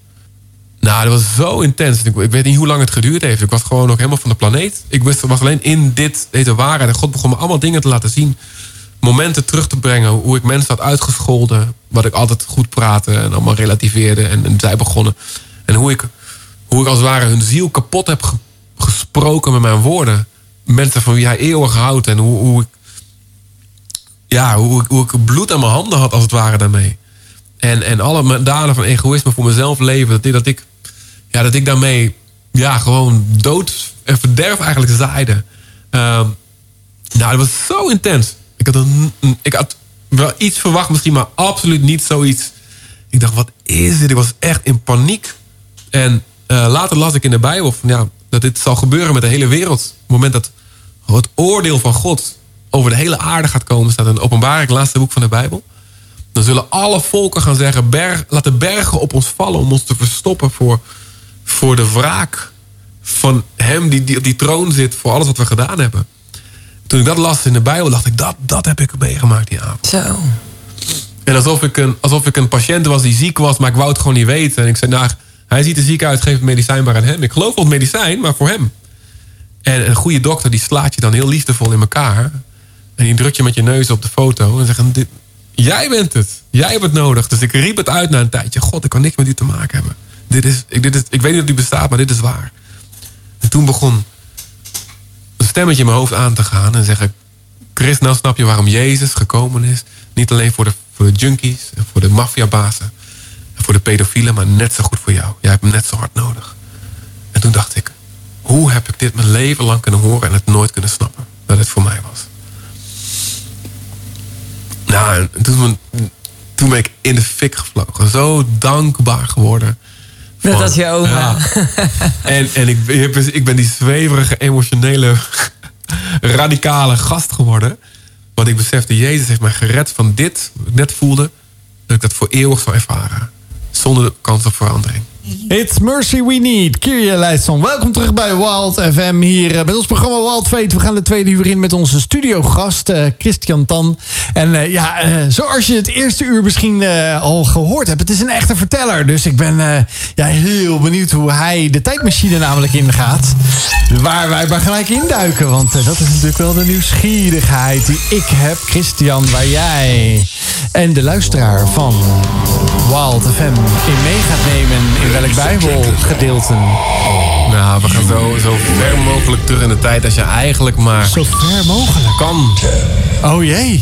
Nou, dat was zo intens. Ik, ik weet niet hoe lang het geduurd heeft. Ik was gewoon nog helemaal van de planeet. Ik wist, was alleen in dit, deze waarheid. En God begon me allemaal dingen te laten zien. Momenten terug te brengen. Hoe ik mensen had uitgescholden. Wat ik altijd goed praatte en allemaal relativeerde. En, en zij begonnen. En hoe ik, hoe ik als het ware hun ziel kapot heb ge- gesproken met mijn woorden. Mensen van wie hij eeuwig houdt. En hoe, hoe ik ja, hoe, ik- hoe ik bloed aan mijn handen had als het ware daarmee. En, en alle daden van egoïsme voor mezelf leven. Dat ik, dat ik, ja, dat ik daarmee ja, gewoon dood en verderf eigenlijk zaaide. Ehm, nou, dat was zo intens. Ik had, ik had wel iets verwacht misschien, maar absoluut niet zoiets. Ik dacht, wat is dit? Ik was echt in paniek. En eh, later las ik in de Bijbel van, ja, dat dit zal gebeuren met de hele wereld. Op het moment dat het oordeel van God over de hele aarde gaat komen, staat in openbaring, het laatste boek van de Bijbel. Dan zullen alle volken gaan zeggen, berg, laat de bergen op ons vallen om ons te verstoppen voor, voor de wraak van hem die, die op die troon zit voor alles wat we gedaan hebben. Toen ik dat las in de Bijbel, dacht ik, dat, dat heb ik meegemaakt die avond. Zo. En alsof ik, een, alsof ik een patiënt was die ziek was, maar ik wou het gewoon niet weten. En ik zei, nou, hij ziet er ziek uit, geef het medicijn maar aan hem. Ik geloof wel het medicijn, maar voor hem. En een goede dokter die slaat je dan heel liefdevol in elkaar. En die drukt je met je neus op de foto en zegt, dit, jij bent het. Jij hebt het nodig. Dus ik riep het uit na een tijdje. God, ik kan niks met u te maken hebben. Dit is, ik, dit is, ik weet niet dat u bestaat, maar dit is waar. En toen begon een stemmetje in mijn hoofd aan te gaan. En zeggen, Chris, nou snap je waarom Jezus gekomen is. Niet alleen voor de, voor de junkies en voor de maffiabazen. En voor de pedofielen, maar net zo goed voor jou. Jij hebt hem net zo hard nodig. En toen dacht ik, hoe heb ik dit mijn leven lang kunnen horen en het nooit kunnen snappen? Dat het voor mij was. Nou, en toen, toen ben ik in de fik gevlogen. Zo dankbaar geworden. Van- als je oma. Ja. En, en ik, ben- ik ben die zweverige, emotionele, radicale gast geworden. Want ik besefte, Jezus heeft mij gered van dit, wat ik net voelde, dat ik dat voor eeuwig zou ervaren. Zonder de kans op verandering. It's Mercy We Need. Kirja Leidson, welkom terug bij Wild FM. Hier eh, met ons programma Wild Fate. We gaan de tweede uur in met onze studiogast eh, Christian Tan. En eh, ja, zoals je het eerste uur misschien al gehoord hebt, het is een echte verteller. Dus ik ben ja, heel benieuwd hoe hij de tijdmachine namelijk ingaat. Waar wij maar gelijk induiken. Want dat is natuurlijk wel de nieuwsgierigheid die ik heb. Christian, waar jij en de luisteraar van Wild FM in mee gaat nemen. Welk bijbelgedeelte? Nou, we gaan zo, zo ver mogelijk terug in de tijd als je eigenlijk maar Zo ver mogelijk. kan. Oh jee.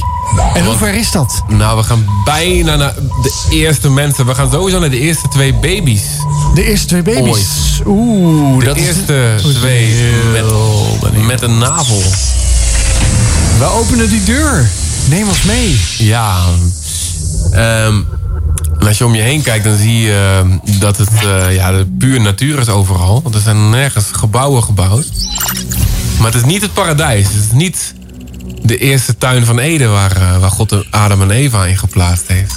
En hoe ver is dat? Nou, we gaan bijna naar de eerste mensen. We gaan sowieso naar de eerste twee baby's. De eerste twee baby's. Oeh, De dat eerste is... twee met, met een navel. We openen die deur. Neem ons mee. Ja. ehm, en als je om je heen kijkt, dan zie je ehm, dat het eh, ja, puur natuur is overal. Want er zijn nergens gebouwen gebouwd. Maar het is niet het paradijs. Het is niet de eerste tuin van Eden waar, eh, waar God Adam en Eva in geplaatst heeft.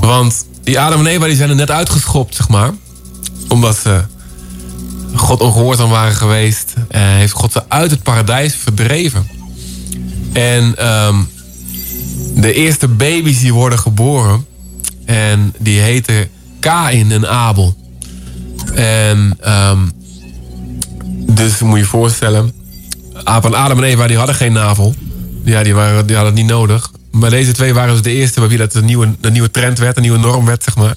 Want die Adam en Eva die zijn er net uitgeschopt, zeg maar. Omdat ze God ongehoorzaam waren geweest. eh, heeft God ze uit het paradijs verdreven. En ehm, de eerste baby's die worden geboren. En die heten Kain en Abel. En ehm, dus moet je je voorstellen. Aap en Adam en Eva die hadden geen navel. Ja, die, waren, die hadden het niet nodig. Maar deze twee waren dus de eerste bij wie dat een nieuwe, een nieuwe trend werd, een nieuwe norm werd, zeg maar.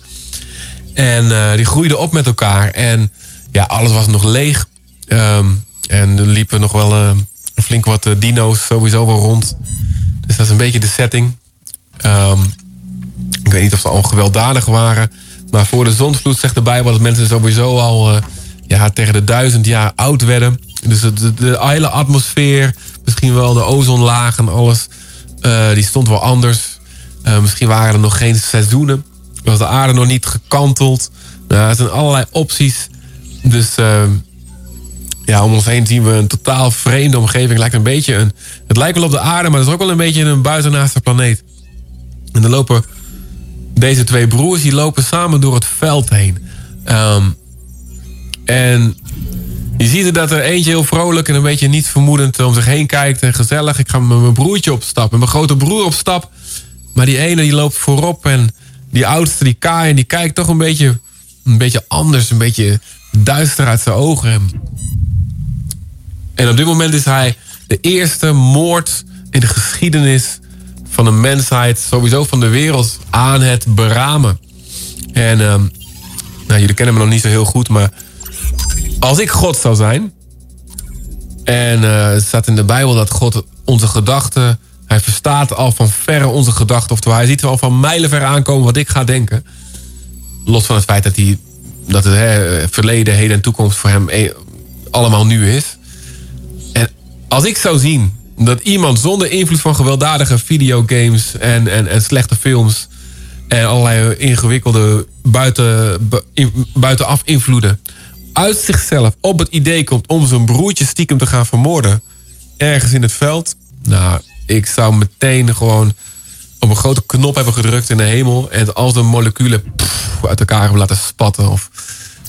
En eh, die groeiden op met elkaar. En ja, alles was nog leeg. Ehm, en er liepen nog wel eh, flink wat eh, dino's sowieso wel rond. Dus dat is een beetje de setting. Ehm, ik weet niet of ze al gewelddadig waren. Maar voor de zondvloed zegt de Bijbel dat mensen sowieso al eh, ja, tegen de duizend jaar oud werden. Dus de, de, hele atmosfeer, misschien wel de ozonlaag en alles, eh, die stond wel anders. Eh, misschien waren er nog geen seizoenen. Was de aarde nog niet gekanteld. Nou, er zijn allerlei opties. Dus ja, om ons heen zien we een totaal vreemde omgeving. Lijkt een beetje een, het lijkt wel op de aarde, maar het is ook wel een beetje een buitenaardse planeet. En dan lopen deze twee broers, die lopen samen door het veld heen. Ehm, en je ziet er dat er eentje heel vrolijk en een beetje niet vermoedend om zich heen kijkt en gezellig. Ik ga met mijn broertje op stap en mijn grote broer op stap. Maar die ene die loopt voorop en die oudste, die Kai, die kijkt toch een beetje, een beetje anders, een beetje duister uit zijn ogen. En op dit moment is hij de eerste moord in de geschiedenis van de mensheid, sowieso van de wereld, aan het beramen. En ehm, nou, jullie kennen me nog niet zo heel goed, maar als ik God zou zijn, en eh, het staat in de Bijbel dat God onze gedachten, hij verstaat al van verre onze gedachten, oftewel hij ziet al van mijlenver aankomen wat ik ga denken. Los van het feit dat, hij, dat het verleden, heden en toekomst voor hem eh, allemaal nu is. En als ik zou zien dat iemand zonder invloed van gewelddadige videogames en, en, en slechte films en allerlei ingewikkelde buiten, buitenaf invloeden uit zichzelf op het idee komt om zijn broertje stiekem te gaan vermoorden ergens in het veld. Nou, ik zou meteen gewoon op een grote knop hebben gedrukt in de hemel en als de moleculen uit elkaar hebben laten spatten of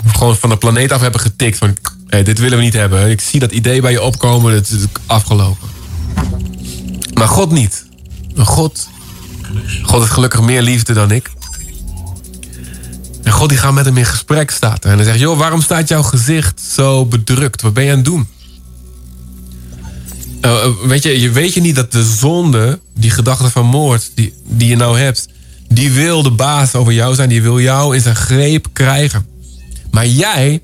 gewoon van de planeet af hebben getikt van dit willen we niet hebben. Ik zie dat idee bij je opkomen, het is afgelopen. Maar God niet. God, God is gelukkig meer liefde dan ik. En God die gaat met hem in gesprek staat. En hij zegt, joh, waarom staat jouw gezicht zo bedrukt? Wat ben je aan het doen? Uh, weet, je, je, weet je niet dat de zonde, die gedachte van moord, die, die je nou hebt, die wil de baas over jou zijn, die wil jou in zijn greep krijgen. Maar jij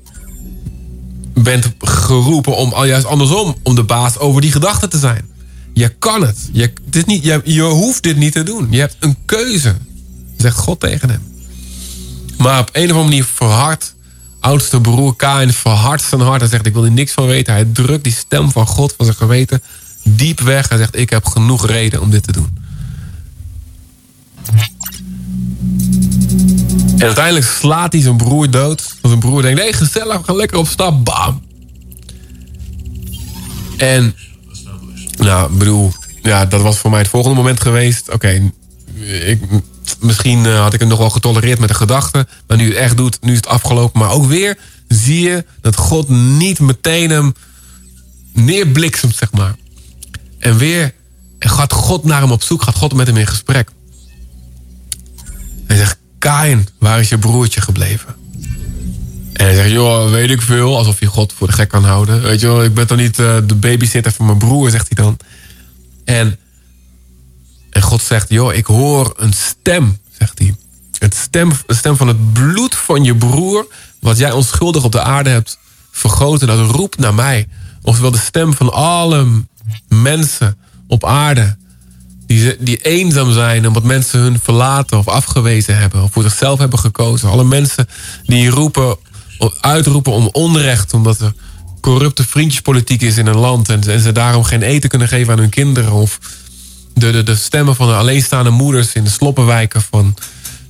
bent geroepen om al juist andersom, om de baas over die gedachte te zijn. Je kan het. Je, dit niet, je, je hoeft dit niet te doen. Je hebt een keuze, zegt God tegen hem. Maar op een of andere manier verhardt oudste broer Kain verhardt zijn hart. Hij zegt, ik wil er niks van weten. Hij drukt die stem van God van zijn geweten diep weg. Hij zegt, ik heb genoeg reden om dit te doen. En uiteindelijk slaat hij zijn broer dood. Want zijn broer denkt, nee, gezellig, gaan lekker op stap. Bam. En, nou, bedoel, ja, dat was voor mij het volgende moment geweest. Oké, ik, misschien had ik het nog wel getolereerd met de gedachte. Maar nu het echt doet, nu is het afgelopen. Maar ook weer zie je dat God niet meteen hem neerbliksemt, zeg maar. En weer en gaat God naar hem op zoek, gaat God met hem in gesprek. Hij zegt, Kain, waar is je broertje gebleven? En hij zegt, joh, weet ik veel. Alsof je God voor de gek kan houden. Weet je wel, ik ben toch niet uh, de babysitter van mijn broer, zegt hij dan. En, en God zegt, joh, ik hoor een stem, zegt hij. Het stem, de stem van het bloed van je broer, wat jij onschuldig op de aarde hebt vergoten, dat roept naar mij. Oftewel de stem van alle mensen op aarde die, die eenzaam zijn omdat mensen hun verlaten of afgewezen hebben. Of voor zichzelf hebben gekozen. Alle mensen die roepen, uitroepen om onrecht. Omdat er corrupte vriendjespolitiek is in een land. En, ze daarom geen eten kunnen geven aan hun kinderen. Of de, de, de stemmen van de alleenstaande moeders in de sloppenwijken van,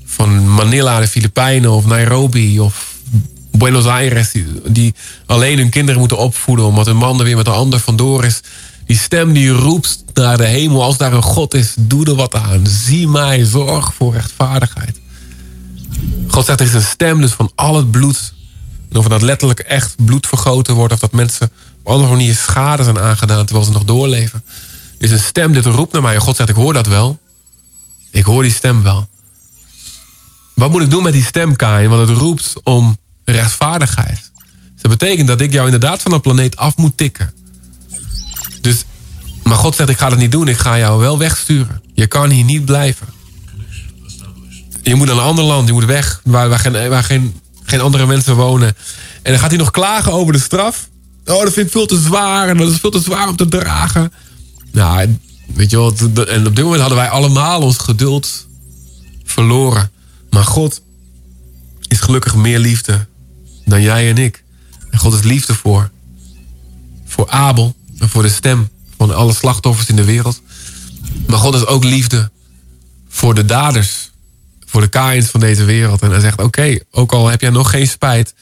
van Manila, de Filipijnen of Nairobi of Buenos Aires. Die, die alleen hun kinderen moeten opvoeden omdat hun man er weer met een ander vandoor is. Die stem die roept naar de hemel. Als daar een God is, doe er wat aan. Zie mij, zorg voor rechtvaardigheid. God zegt, er is een stem dus van al het bloed. En of dat letterlijk echt bloed vergoten wordt... of dat mensen op andere manier schade zijn aangedaan... terwijl ze nog doorleven. Er is een stem, dit roept naar mij. En God zegt, ik hoor dat wel. Ik hoor die stem wel. Wat moet ik doen met die stem, Kain? Want het roept om rechtvaardigheid. dat betekent dat ik jou inderdaad van de planeet af moet tikken. Dus, maar God zegt, ik ga dat niet doen. Ik ga jou wel wegsturen. Je kan hier niet blijven. Je moet naar een ander land. Je moet weg waar, waar, geen, waar geen, geen andere mensen wonen. En dan gaat hij nog klagen over de straf. Oh, dat vind ik veel te zwaar. En dat is veel te zwaar om te dragen. Nou, weet je wat? En op dit moment hadden wij allemaal ons geduld verloren. Maar God is gelukkig meer liefde dan jij en ik. En God is liefde voor. Voor Abel en voor de stem van alle slachtoffers in de wereld. Maar God is ook liefde voor de daders. Voor de kaaiens van deze wereld. En hij zegt, oké, ook al heb jij nog geen spijt.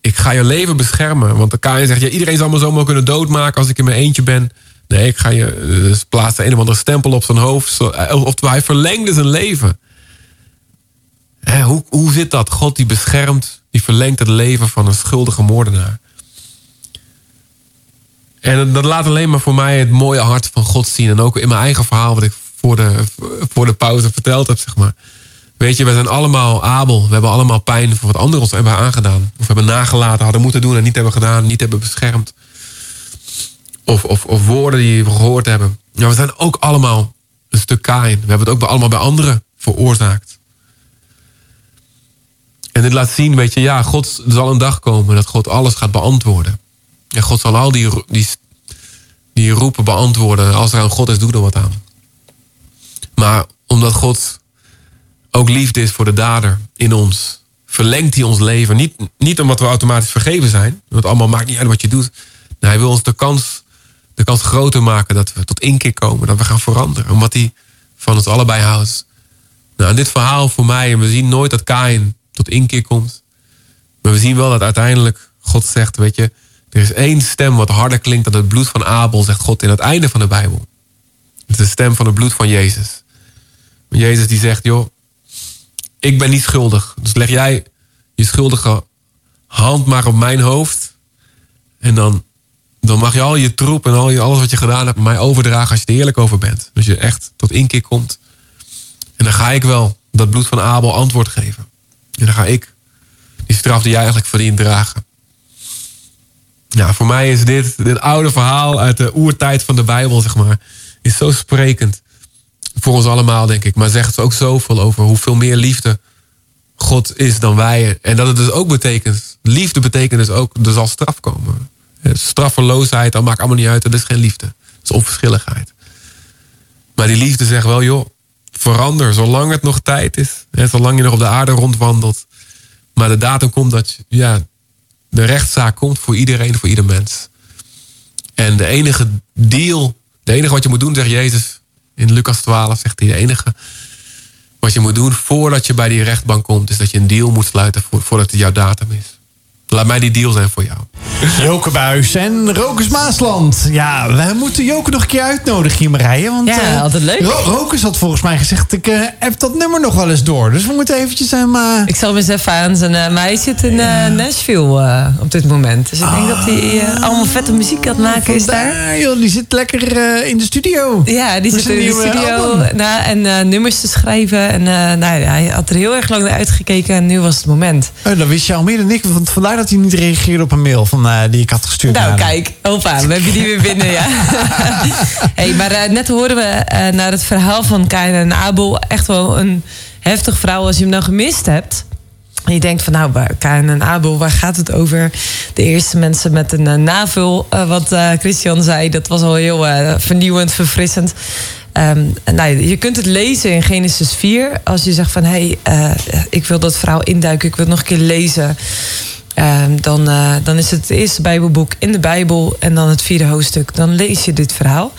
Ik ga je leven beschermen. Want de kaaien zegt, ja, iedereen zal me zomaar kunnen doodmaken als ik in mijn eentje ben. Nee, ik ga je dus een of andere stempel op zijn hoofd. Oftewel, hij verlengde zijn leven. Hoe, hoe zit dat? God die beschermt, die verlengt het leven van een schuldige moordenaar. En dat laat alleen maar voor mij het mooie hart van God zien. En ook in mijn eigen verhaal, wat ik voor de, voor de pauze verteld heb, zeg maar. Weet je, we zijn allemaal Abel. We hebben allemaal pijn voor wat anderen ons hebben aangedaan. Of hebben nagelaten, hadden moeten doen en niet hebben gedaan, niet hebben beschermd. Of, of, of woorden die we gehoord hebben. Ja, we zijn ook allemaal een stuk Kain. We hebben het ook allemaal bij anderen veroorzaakt. En dit laat zien, weet je, ja, God, er zal een dag komen dat God alles gaat beantwoorden. En God zal al die, die, die roepen beantwoorden. Als er aan God is, doe er wat aan. Maar omdat God ook liefde is voor de dader in ons, verlengt hij ons leven. Niet, niet omdat we automatisch vergeven zijn. Want allemaal maakt niet uit wat je doet. Hij wil ons de kans, de kans groter maken dat we tot inkeer komen. Dat we gaan veranderen. Omdat hij van ons allebei houdt. Nou, dit verhaal voor mij, en we zien nooit dat Kain tot inkeer komt. Maar we zien wel dat uiteindelijk God zegt, weet je, er is één stem wat harder klinkt dan het bloed van Abel, zegt God in het einde van de Bijbel. Het is de stem van het bloed van Jezus. Jezus die zegt, joh, ik ben niet schuldig. Dus leg jij je schuldige hand maar op mijn hoofd. En dan dan mag je al je troep en al je, alles wat je gedaan hebt... mij overdragen als je er eerlijk over bent. Als je echt tot inkeer komt. En dan ga ik wel dat bloed van Abel antwoord geven. En dan ga ik die straf die jij eigenlijk verdient dragen. Ja, voor mij is dit, dit oude verhaal uit de oertijd van de Bijbel, zeg maar... is zo sprekend. Voor ons allemaal, denk ik. Maar zegt ook zoveel over hoeveel meer liefde God is dan wij. En dat het dus ook betekent... liefde betekent dus ook, er zal straf komen. Straffeloosheid, dat maakt allemaal niet uit. Dat is geen liefde. Dat is onverschilligheid. Maar die liefde zegt wel, joh, verander zolang het nog tijd is. Zolang je nog op de aarde rondwandelt. Maar de datum komt dat ja, de rechtszaak komt voor iedereen, voor ieder mens. En de enige deal, de enige wat je moet doen, zegt Jezus in Lucas 12, zegt hij, de enige wat je moet doen voordat je bij die rechtbank komt, is dat je een deal moet sluiten voordat het jouw datum is. Laat mij die deal zijn voor jou. Joke Buis en Rokers Maasland. Ja, we moeten Joke nog een keer uitnodigen hier, Marije. Want, Ja, eh, altijd leuk. Ro- Rokers had volgens mij gezegd, ik eh, heb dat nummer nog wel eens door. Dus we moeten eventjes hem... eh, Ik zal hem eens even aan zijn. eh, hij zit in eh, Nashville eh, op dit moment. Dus ik denk dat hij eh, allemaal vette muziek aan het maken is daar. joh, die zit lekker eh, in de studio. Ja, die zit in de studio album. nou, en eh, nummers te schrijven. En eh, nou, ja, hij had er heel erg lang naar uitgekeken en nu was het moment. Oh, dat wist je al meer dan ik. Want vandaar dat hij niet reageerde op een mail van, eh, die ik had gestuurd. Nou, kijk, opa, we hebben die weer binnen, ja. hey, maar eh, net horen we eh, naar het verhaal van Kain en Abel. Echt wel een heftig verhaal als je hem nou gemist hebt. En je denkt van, nou, Kain en Abel, waar gaat het over? De eerste mensen met een navul, wat Christian zei. Dat was al heel vernieuwend, verfrissend. Ehm, nou, je kunt het lezen in Genesis 4. Als je zegt van, hé, hey, ik wil dat verhaal induiken. Ik wil het nog een keer lezen. Ehm, dan, eh, dan is het eerste Bijbelboek in de Bijbel en dan het vierde hoofdstuk. Dan lees je dit verhaal.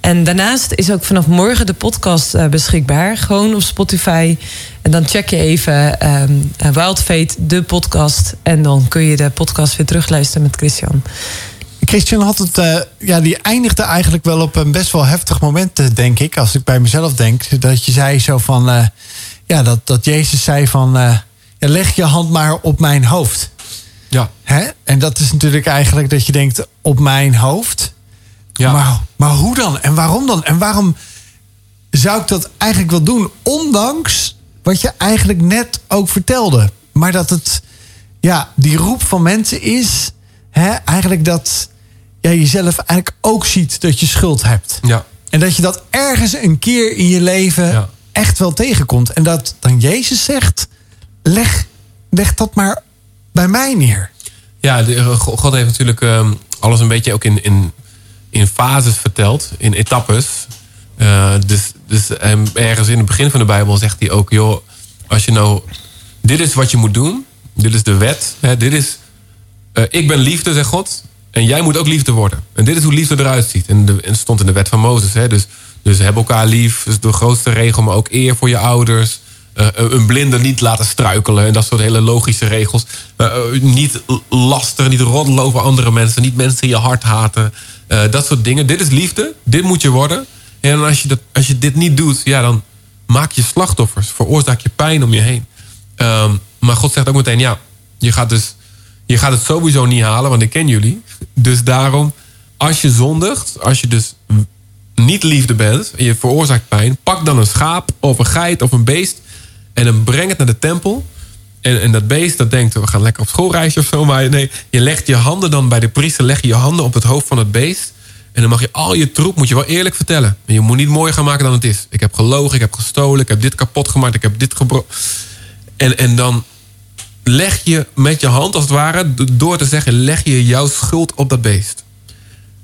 En daarnaast is ook vanaf morgen de podcast eh, beschikbaar. Gewoon op Spotify. En dan check je even Fate, de podcast. En dan kun je de podcast weer terugluisteren met Christian. Christian had het, ja, die eindigde eigenlijk wel op een best wel heftig moment, denk ik. Als ik bij mezelf denk. Dat je zei zo van, ja, dat, dat Jezus zei van, leg je hand maar op mijn hoofd. Ja. Hè? En dat is natuurlijk eigenlijk dat je denkt, op mijn hoofd. Ja. Maar, maar hoe dan? En waarom dan? En waarom zou ik dat eigenlijk wel doen? Ondanks wat je eigenlijk net ook vertelde. Maar dat het, ja, die roep van mensen is, hè, eigenlijk dat jij jezelf eigenlijk ook ziet dat je schuld hebt. Ja. En dat je dat ergens een keer in je leven Ja. echt wel tegenkomt. En dat dan Jezus zegt, leg, leg dat maar bij mij neer. Ja, eh, Go- God heeft natuurlijk ehm, alles een beetje ook in, in, in fases verteld, in etappes. Eh, dus dus ehm, ergens in het begin van de Bijbel zegt hij ook: joh, als je nou. Dit is wat je moet doen. Dit is de wet. Hè, dit is. eh, ik ben liefde, zegt God. En jij moet ook liefde worden. En dit is hoe liefde eruit ziet. En, de, en stond in de wet van Mozes. Hè, dus, dus heb elkaar lief. Is de grootste regel, maar ook eer voor je ouders. Eh, een blinde niet laten struikelen. En dat soort hele logische regels. Eh, eh, niet lasteren, niet roddelen over andere mensen. Niet mensen in je hart haten. Dat soort dingen. Dit is liefde. Dit moet je worden. En als je, dat, als je dit niet doet, ja, dan maak je slachtoffers. Veroorzaak je pijn om je heen. Ehm, maar God zegt ook meteen, ja, je gaat, dus, je gaat het sowieso niet halen, want ik ken jullie. Dus daarom, als je zondigt, als je dus niet liefde bent en je veroorzaakt pijn, pak dan een schaap of een geit of een beest en dan breng het naar de tempel. En, en dat beest dat denkt, we gaan lekker op schoolreisje of zo. Maar nee, je legt je handen dan bij de priester, leg je je handen op het hoofd van het beest. En dan mag je al je troep, moet je wel eerlijk vertellen. En je moet niet mooier gaan maken dan het is. Ik heb gelogen, ik heb gestolen, ik heb dit kapot gemaakt, ik heb dit gebroken. En, en dan leg je met je hand, als het ware, door te zeggen, leg je jouw schuld op dat beest.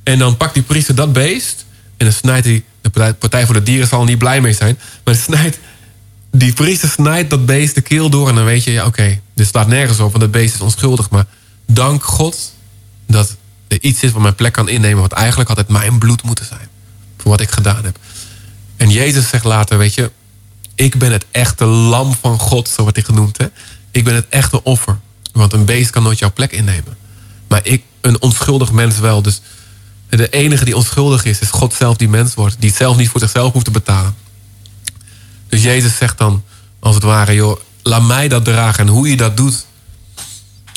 En dan pakt die priester dat beest. En dan snijdt hij. De partij- voor de Dieren zal er niet blij mee zijn. Maar snijdt. Die priester snijdt dat beest de keel door. En dan weet je, ja, oké, dit slaat nergens op. Want dat beest is onschuldig. Maar dank God dat er iets is wat mijn plek kan innemen. Wat eigenlijk het mijn bloed moeten zijn. Voor wat ik gedaan heb. En Jezus zegt later, weet je. Ik ben het echte lam van God, zo wordt hij genoemd. Hè? Ik ben het echte offer. Want een beest kan nooit jouw plek innemen. Maar ik, een onschuldig mens wel. Dus de enige die onschuldig is, is God zelf die mens wordt. Die het zelf niet voor zichzelf hoeft te betalen. Dus Jezus zegt dan, als het ware, joh, laat mij dat dragen. En hoe je dat doet,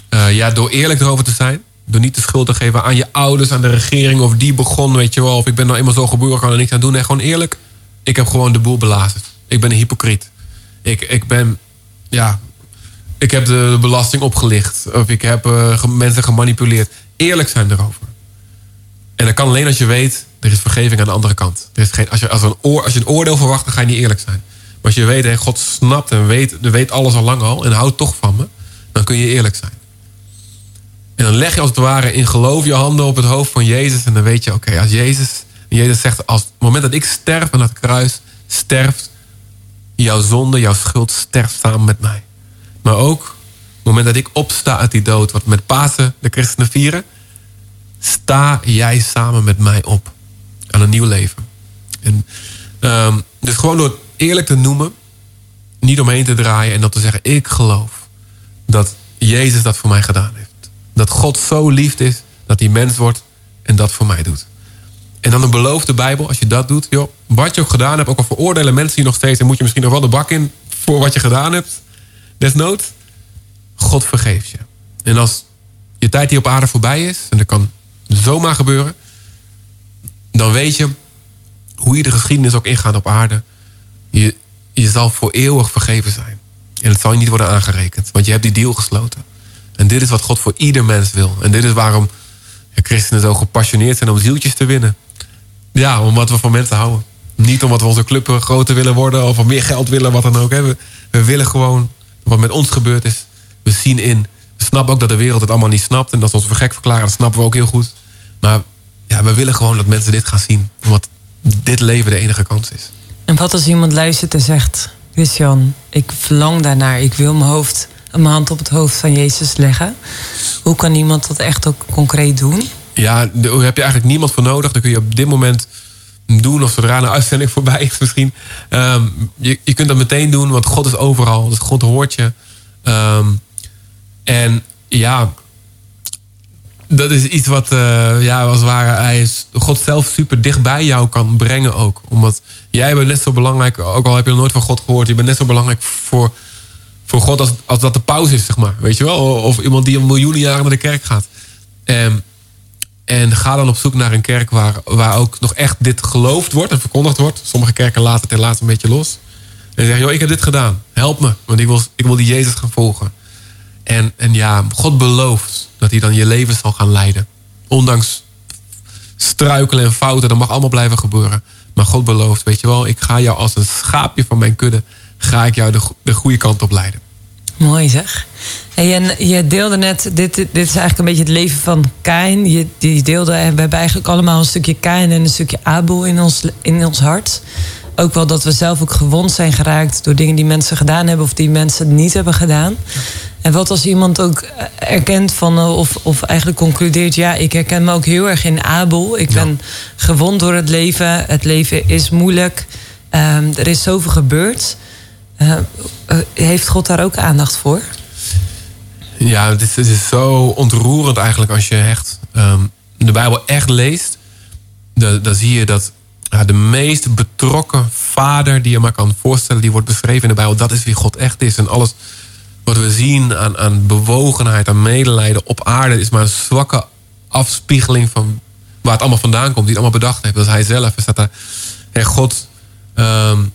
eh, ja, door eerlijk erover te zijn. Door niet de schuld te geven aan je ouders, aan de regering of die begon, weet je wel. Of ik ben nou eenmaal zo geboren, kan er niks aan doen. Nee, gewoon eerlijk. Ik heb gewoon de boel belazerd. Ik ben een hypocriet. Ik, ik ben, ja, ik heb de belasting opgelicht. Of ik heb uh, mensen gemanipuleerd. Eerlijk zijn erover. En dat kan alleen als je weet, er is vergeving aan de andere kant. Er is geen, als, je, als, een oor, als je een oordeel verwacht, dan ga je niet eerlijk zijn. Als je weet, hey, God snapt en weet, weet alles al lang al en houdt toch van me, dan kun je eerlijk zijn. En dan leg je als het ware in geloof je handen op het hoofd van Jezus. En dan weet je, oké, als Jezus, Jezus zegt, als het moment dat ik sterf aan het kruis, sterft jouw zonde, jouw schuld, sterft samen met mij. Maar ook het moment dat ik opsta uit die dood, wat met Pasen de christenen vieren, sta jij samen met mij op aan een nieuw leven. En, um, dus gewoon door eerlijk te noemen, niet omheen te draaien en dan te zeggen: Ik geloof dat Jezus dat voor mij gedaan heeft. Dat God zo lief is dat hij mens wordt en dat voor mij doet. En dan een beloofde Bijbel, als je dat doet, joh, wat je ook gedaan hebt, ook al veroordelen mensen je nog steeds, en moet je misschien nog wel de bak in voor wat je gedaan hebt. Desnoods, God vergeeft je. En als je tijd hier op aarde voorbij is, en dat kan zomaar gebeuren, dan weet je hoe je de geschiedenis ook ingaat op aarde. Je, zal voor eeuwig vergeven zijn. En het zal je niet worden aangerekend, want je hebt die deal gesloten. En dit is wat God voor ieder mens wil. En dit is waarom christenen zo gepassioneerd zijn om zieltjes te winnen. Ja, omdat we van mensen houden. Niet omdat we onze club groter willen worden of meer geld willen, wat dan ook. We, we willen gewoon wat met ons gebeurd is. We zien in. We snappen ook dat de wereld het allemaal niet snapt. En dat ze ons voor gek verklaren, dat snappen we ook heel goed. Maar ja, we willen gewoon dat mensen dit gaan zien. Omdat dit leven de enige kans is. En wat als iemand luistert en zegt... Christian, ik verlang daarnaar. Ik wil mijn hoofd mijn hand op het hoofd van Jezus leggen. Hoe kan iemand dat echt ook concreet doen? Ja, daar heb je eigenlijk niemand voor nodig. Dan kun je op dit moment doen of zodra een uitzending voorbij is misschien. Ehm, je, je kunt dat meteen doen, want God is overal. Dus God hoort je. Ehm, en ja, dat is iets wat, uh, ja, als het ware, hij is God zelf super dicht bij jou kan brengen ook. Omdat jij bent net zo belangrijk, ook al heb je nog nooit van God gehoord, je bent net zo belangrijk voor voor God als, als dat de pauze is, zeg maar. Weet je wel? Of iemand die een miljoenen jaren naar de kerk gaat. En, en ga dan op zoek naar een kerk waar, waar ook nog echt dit geloofd wordt en verkondigd wordt. Sommige kerken laten ten laatste een beetje los. En zeggen, joh, ik heb dit gedaan. Help me. Want ik wil, ik wil die Jezus gaan volgen. En, en ja, God belooft dat hij dan je leven zal gaan leiden. Ondanks struikelen en fouten, dat mag allemaal blijven gebeuren. Maar God belooft, weet je wel, ik ga jou als een schaapje van mijn kudde ga ik jou de, de goede kant op leiden. Mooi zeg. En je deelde net, dit, dit is eigenlijk een beetje het leven van Kain. Je, die deelde, we hebben eigenlijk allemaal een stukje Kain en een stukje Abel in ons, in ons hart. Ook wel dat we zelf ook gewond zijn geraakt door dingen die mensen gedaan hebben of die mensen niet hebben gedaan. En wat als iemand ook erkent van, of, of eigenlijk concludeert, ja, ik herken me ook heel erg in Abel. Ik ben gewond door het leven. Het leven is moeilijk. Um, er is zoveel gebeurd. Uh, heeft God daar ook aandacht voor? Ja, het is, het is zo ontroerend eigenlijk als je echt um, de Bijbel echt leest. Dan, dan zie je dat ja, de meest betrokken vader die je maar kan voorstellen, die wordt beschreven in de Bijbel. Dat is wie God echt is. En alles wat we zien aan, aan bewogenheid, aan medelijden op aarde, is maar een zwakke afspiegeling van waar het allemaal vandaan komt. Die het allemaal bedacht heeft. Dat is hij zelf. Er staat daar, God um,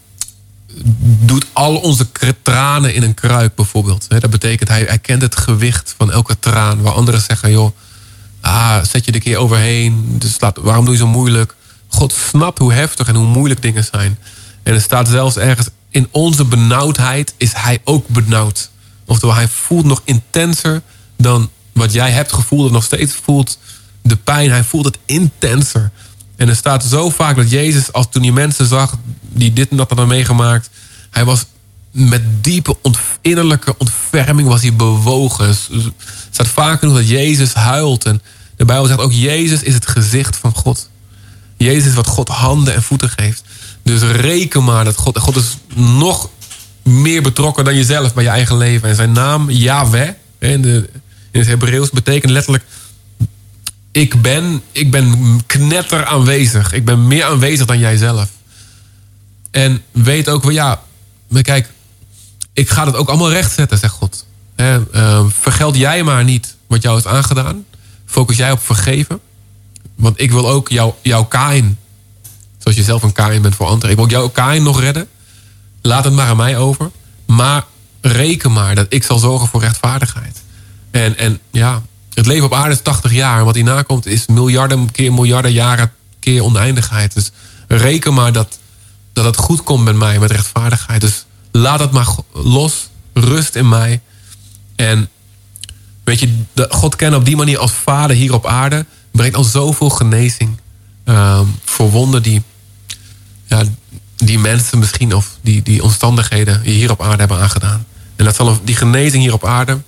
doet al onze tranen in een kruik bijvoorbeeld. Dat betekent, hij, hij kent het gewicht van elke traan. Waar anderen zeggen, joh, ah, zet je er keer overheen. Dus laat, waarom doe je zo moeilijk? God snapt hoe heftig en hoe moeilijk dingen zijn. En er staat zelfs ergens, in onze benauwdheid is hij ook benauwd. Oftewel, hij voelt nog intenser dan wat jij hebt gevoeld en nog steeds voelt de pijn. Hij voelt het intenser. En er staat zo vaak dat Jezus, als toen hij mensen zag die dit en dat hadden meegemaakt, hij was met diepe innerlijke ontferming was hij bewogen. Er staat vaak genoeg dat Jezus huilt. En de Bijbel zegt ook, Jezus is het gezicht van God. Jezus is wat God handen en voeten geeft. Dus reken maar dat God, God is nog meer betrokken dan jezelf bij je eigen leven. En zijn naam, Yahweh, in, de, in het Hebreeuws, betekent letterlijk ik ben, ik ben knetter aanwezig. Ik ben meer aanwezig dan jijzelf. En weet ook wel, ja, maar kijk, ik ga het ook allemaal rechtzetten, zegt God. Uh, vergeld jij maar niet wat jou is aangedaan. focus jij op vergeven. Want ik wil ook jou, jouw Kain, zoals je zelf een Kain bent voor anderen. Ik wil ook jouw Kain nog redden. Laat het maar aan mij over. Maar reken maar dat ik zal zorgen voor rechtvaardigheid. En, en ja, het leven op aarde is 80 jaar. En wat hierna komt is miljarden keer miljarden jaren keer oneindigheid. Dus reken maar dat, dat het goed komt met mij, met rechtvaardigheid. Dus laat het maar los. Rust in mij. En weet je, God kennen op die manier als vader hier op aarde... brengt al zoveel genezing um, voor wonden die... Ja, die mensen misschien of die, die omstandigheden hier op aarde hebben aangedaan. En dat zal een, die genezing hier op aarde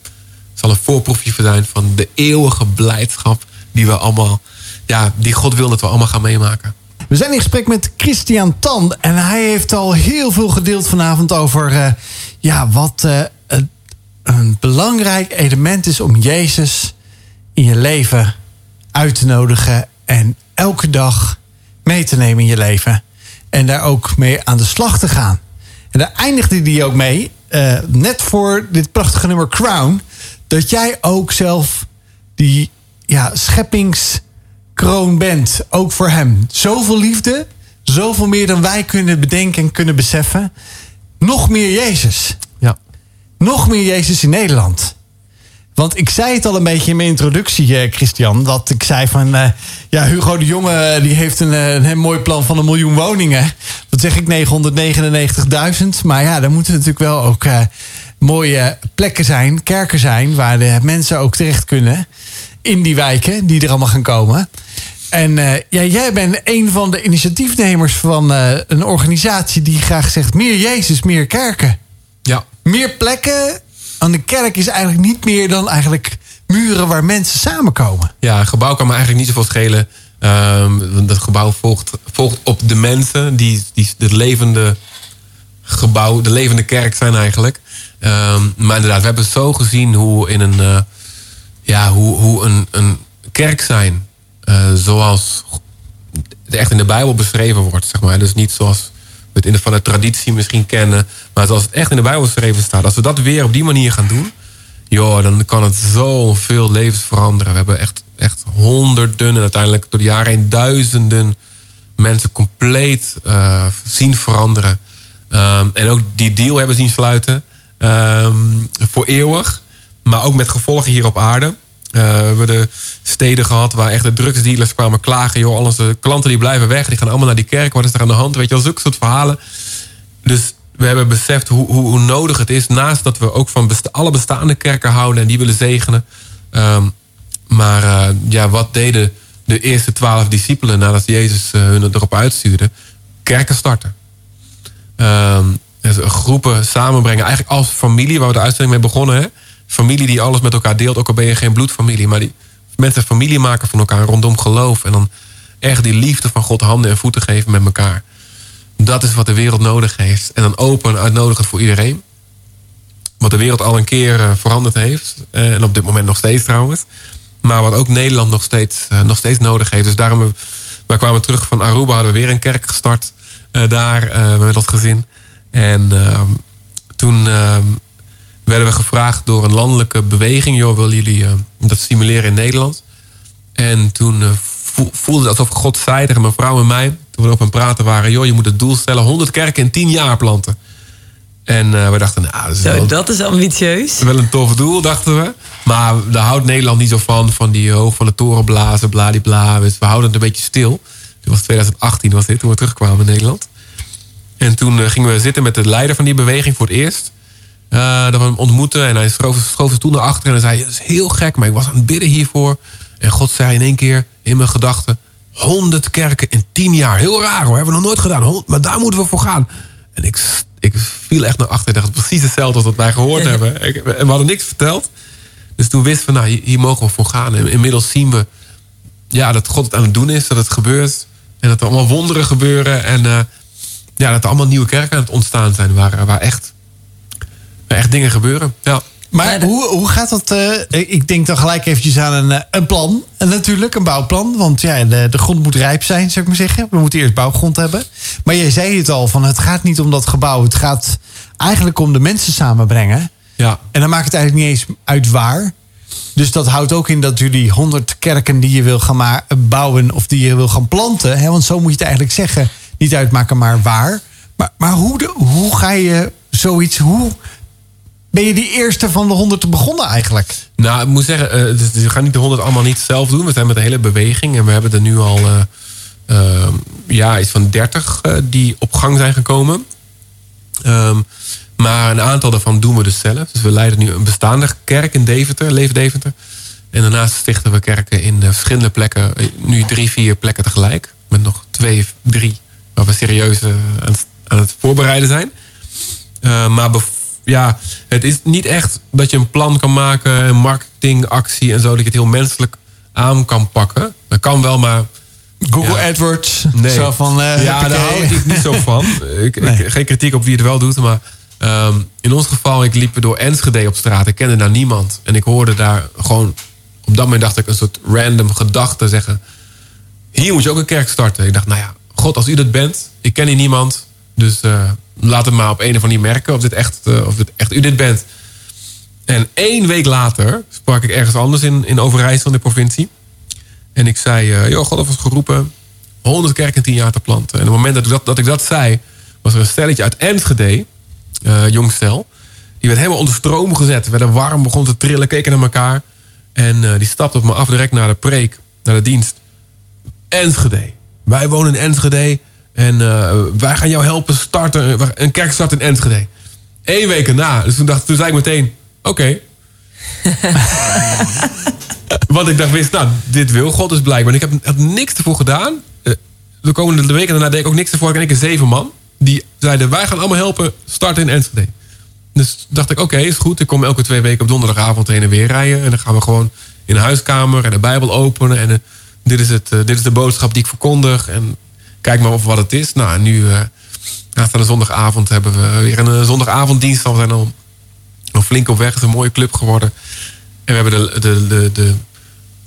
zal een voorproefje zijn van de eeuwige blijdschap die we allemaal, ja, die God wil dat we allemaal gaan meemaken. We zijn in gesprek met Christian Tan en hij heeft al heel veel gedeeld vanavond over uh, ja, wat uh, een belangrijk element is om Jezus in je leven uit te nodigen en elke dag mee te nemen in je leven. En daar ook mee aan de slag te gaan. En daar eindigde hij ook mee, uh, net voor dit prachtige nummer Crown, dat jij ook zelf die ja, scheppingskroon bent. Ook voor hem. Zoveel liefde, zoveel meer dan wij kunnen bedenken en kunnen beseffen. Nog meer Jezus. Ja. Nog meer Jezus in Nederland. Want ik zei het al een beetje in mijn introductie, eh, Christian. Dat ik zei van, uh, ja, Hugo de Jonge eh, die heeft een, een, mooi plan van een miljoen woningen. Wat zeg ik, 999.000. Maar ja, daar moeten natuurlijk wel ook uh, mooie plekken zijn, kerken zijn... waar de mensen ook terecht kunnen in die wijken die er allemaal gaan komen. En ja, jij bent een van de initiatiefnemers van een organisatie... die graag zegt, meer Jezus, meer kerken. Ja. Meer plekken aan de kerk is eigenlijk niet meer dan eigenlijk muren waar mensen samenkomen. Ja, gebouw kan me eigenlijk niet zoveel schelen. Um, dat gebouw volgt, volgt op de mensen die, die het levende gebouw, de levende kerk zijn eigenlijk. Um, maar inderdaad, we hebben zo gezien hoe in een, uh, ja, hoe, hoe een, een kerk zijn, uh, zoals het echt in de Bijbel beschreven wordt, zeg maar. Dus niet zoals het in de, van de traditie misschien kennen. Maar zoals het echt in de Bijbel geschreven staat. Als we dat weer op die manier gaan doen. Joh, dan kan het zoveel levens veranderen. We hebben echt, echt honderden en uiteindelijk door de jaren heen duizenden mensen compleet uh, zien veranderen. Um, en ook die deal hebben zien sluiten. Um, voor eeuwig. Maar ook met gevolgen hier op aarde. Uh, we hebben de steden gehad waar echt de drugsdealers kwamen klagen. Joh, alles de klanten die blijven weg, die gaan allemaal naar die kerk. Wat is er aan de hand? Weet je, al zulke soort verhalen. Dus we hebben beseft hoe, hoe, hoe nodig het is. Naast dat we ook van alle bestaande kerken houden en die willen zegenen. Um, maar uh, ja, wat deden de eerste twaalf discipelen nadat Jezus uh, hun erop uitstuurde? Kerken starten. Um, dus groepen samenbrengen, eigenlijk als familie, waar we de uitzending mee begonnen. Hè? Familie die alles met elkaar deelt. Ook al ben je geen bloedfamilie. Maar die mensen familie maken van elkaar rondom geloof. En dan echt die liefde van God handen en voeten geven met elkaar. Dat is wat de wereld nodig heeft. En dan open en uitnodigen voor iedereen. Wat de wereld al een keer uh, veranderd heeft. Uh, en op dit moment nog steeds trouwens. Maar wat ook Nederland nog steeds, uh, nog steeds nodig heeft. Dus daarom, we kwamen terug van Aruba. Hadden we weer een kerk gestart. daar met dat gezin. En ehm, toen ehm, werden we gevraagd door een landelijke beweging. Joh, willen jullie uh, dat stimuleren in Nederland? En toen uh, voelde het alsof God zei tegen mijn vrouw en mij... toen we op een praten waren... joh, je moet het doel stellen 100 kerken in 10 jaar planten. En uh, we dachten, nou, dat is, Zo, wel, dat is ambitieus. wel een tof doel, dachten we. Maar daar houdt Nederland niet zo van. Van die hoog van de toren blazen, bladibla. Dus we houden het een beetje stil. Dit was 2018 was dit, toen we terugkwamen in Nederland. En toen gingen we zitten met de leider van die beweging voor het eerst... Uh, dat we hem ontmoeten. En hij schoof, schoof zijn stoel naar achter. En hij zei, dat is heel gek, maar ik was aan het bidden hiervoor. En God zei in één keer in mijn gedachten... 100 kerken in 10 jaar. Heel raar hoor, hebben we nog nooit gedaan. Maar daar moeten we voor gaan. En ik, ik viel echt naar achter. Ik dacht precies hetzelfde als wat wij gehoord hebben. En we hadden niks verteld. Dus toen wisten we, nou, hier, hier mogen we voor gaan. En inmiddels zien we ja, dat God het aan het doen is. Dat het gebeurt. En dat er allemaal wonderen gebeuren. En uh, ja, dat er allemaal nieuwe kerken aan het ontstaan zijn. Waar, waar echt echt dingen gebeuren. Ja. Maar hoe, hoe gaat dat? Uh, ik denk dan gelijk eventjes aan een, een plan. En natuurlijk, een bouwplan. Want ja, de, de grond moet rijp zijn, zou ik maar zeggen. We moeten eerst bouwgrond hebben. Maar jij zei het al, van het gaat niet om dat gebouw. Het gaat eigenlijk om de mensen samenbrengen. Ja. En dan maakt het eigenlijk niet eens uit waar. Dus dat houdt ook in dat jullie 100 kerken die je wil gaan ma- bouwen of die je wil gaan planten. Hè? Want zo moet je het eigenlijk zeggen. Niet uitmaken, maar waar. Maar, maar hoe, de, hoe ga je zoiets. Hoe ben je die eerste van de 100 begonnen eigenlijk? Nou, ik moet zeggen, eh, dus we gaan niet de 100 allemaal niet zelf doen. We zijn met een hele beweging en we hebben er nu al eh, eh, ja, iets van 30 eh, die op gang zijn gekomen. Ehm, maar een aantal daarvan doen we dus zelf. Dus we leiden nu een bestaande kerk in Deventer, Leef Deventer. En daarnaast stichten we kerken in verschillende plekken. Nu drie, vier plekken tegelijk. Met nog twee, drie waar we serieus aan, het- voorbereiden zijn. Uh, maar ja, het is niet echt dat je een plan kan maken, een marketingactie en zo, dat je het heel menselijk aan kan pakken. Dat kan wel, maar Google Ja. AdWords. nee. Zo van. eh, ja, daar hou ik niet zo van. ik, Nee. ik, geen kritiek op wie het wel doet, maar ehm, in ons geval, ik liep door Enschede op straat. Ik kende daar niemand. En ik hoorde daar gewoon, op dat moment dacht ik een soort random gedachte zeggen. Hier moet je ook een kerk starten. Ik dacht, nou ja, God, als u dat bent, ik ken hier niemand. Dus eh, laat het maar op een of andere merken of, dit echt, eh, of dit echt u dit bent. En één week later sprak ik ergens anders in, in Overijssel, de provincie. En ik zei, eh joh, God ons geroepen 100 kerken in 10 jaar te planten. En op het moment dat ik dat, dat, ik dat zei, was er een stelletje uit Enschede, stel. Die werd helemaal onder stroom gezet. Werden warm, begon te trillen, keken naar elkaar. En die stapte op me af direct naar de preek, naar de dienst. Enschede. Wij wonen in Enschede. En eh, wij gaan jou helpen starten, een kerk starten in Enschede. Eén week erna. Dus toen, dacht, toen zei ik meteen, oké. Want ik dacht, wist, nou, dit wil God dus blijkbaar. En ik heb niks ervoor gedaan. Eh, De komende weken daarna deed ik ook niks ervoor. Ik in één keer zeven man. Die zeiden, wij gaan allemaal helpen starten in Enschede. Dus dacht ik, oké, is goed. Ik kom elke twee weken op donderdagavond heen en weer rijden. En dan gaan we gewoon in de huiskamer en de Bijbel openen. En eh, dit, is het, dit is de boodschap die ik verkondig. En kijk maar of wat het is. Nou, en nu, eh aanstaande zondagavond, hebben we weer een eh, zondagavonddienst. We zijn al, al flink op weg. Het is een mooie club geworden. En we hebben de, de, de, de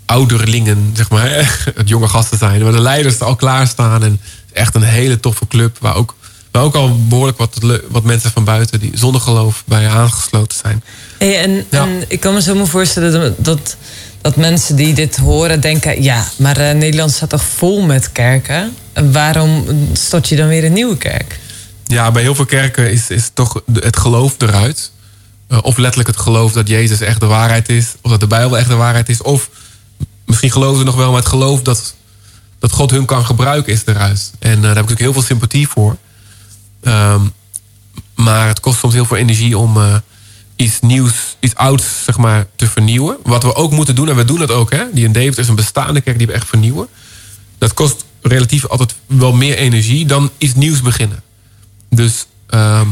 ouderlingen, zeg maar, het jonge gasten zijn. Waar de leiders er al klaarstaan. En echt een hele toffe club. Waar ook, waar ook al behoorlijk wat, wat mensen van buiten die zonder geloof bij aangesloten zijn. Hey, en, Ja. en ik kan me zo maar voorstellen dat, dat, dat mensen die dit horen denken... ja, maar eh, Nederland staat toch vol met kerken? En waarom stort je dan weer een nieuwe kerk? Ja, bij heel veel kerken is, is toch het geloof eruit. Eh, of letterlijk het geloof dat Jezus echt de waarheid is. Of dat de Bijbel echt de waarheid is. Of misschien geloven ze nog wel, maar het geloof dat, dat God hun kan gebruiken is eruit. En eh, daar heb ik natuurlijk heel veel sympathie voor. Ehm, maar het kost soms heel veel energie om iets nieuws, iets ouds zeg maar, te vernieuwen. Wat we ook moeten doen, en we doen dat ook. Hè? Die in David is een bestaande kerk die we echt vernieuwen. Dat kost relatief altijd wel meer energie dan iets nieuws beginnen. Dus ehm,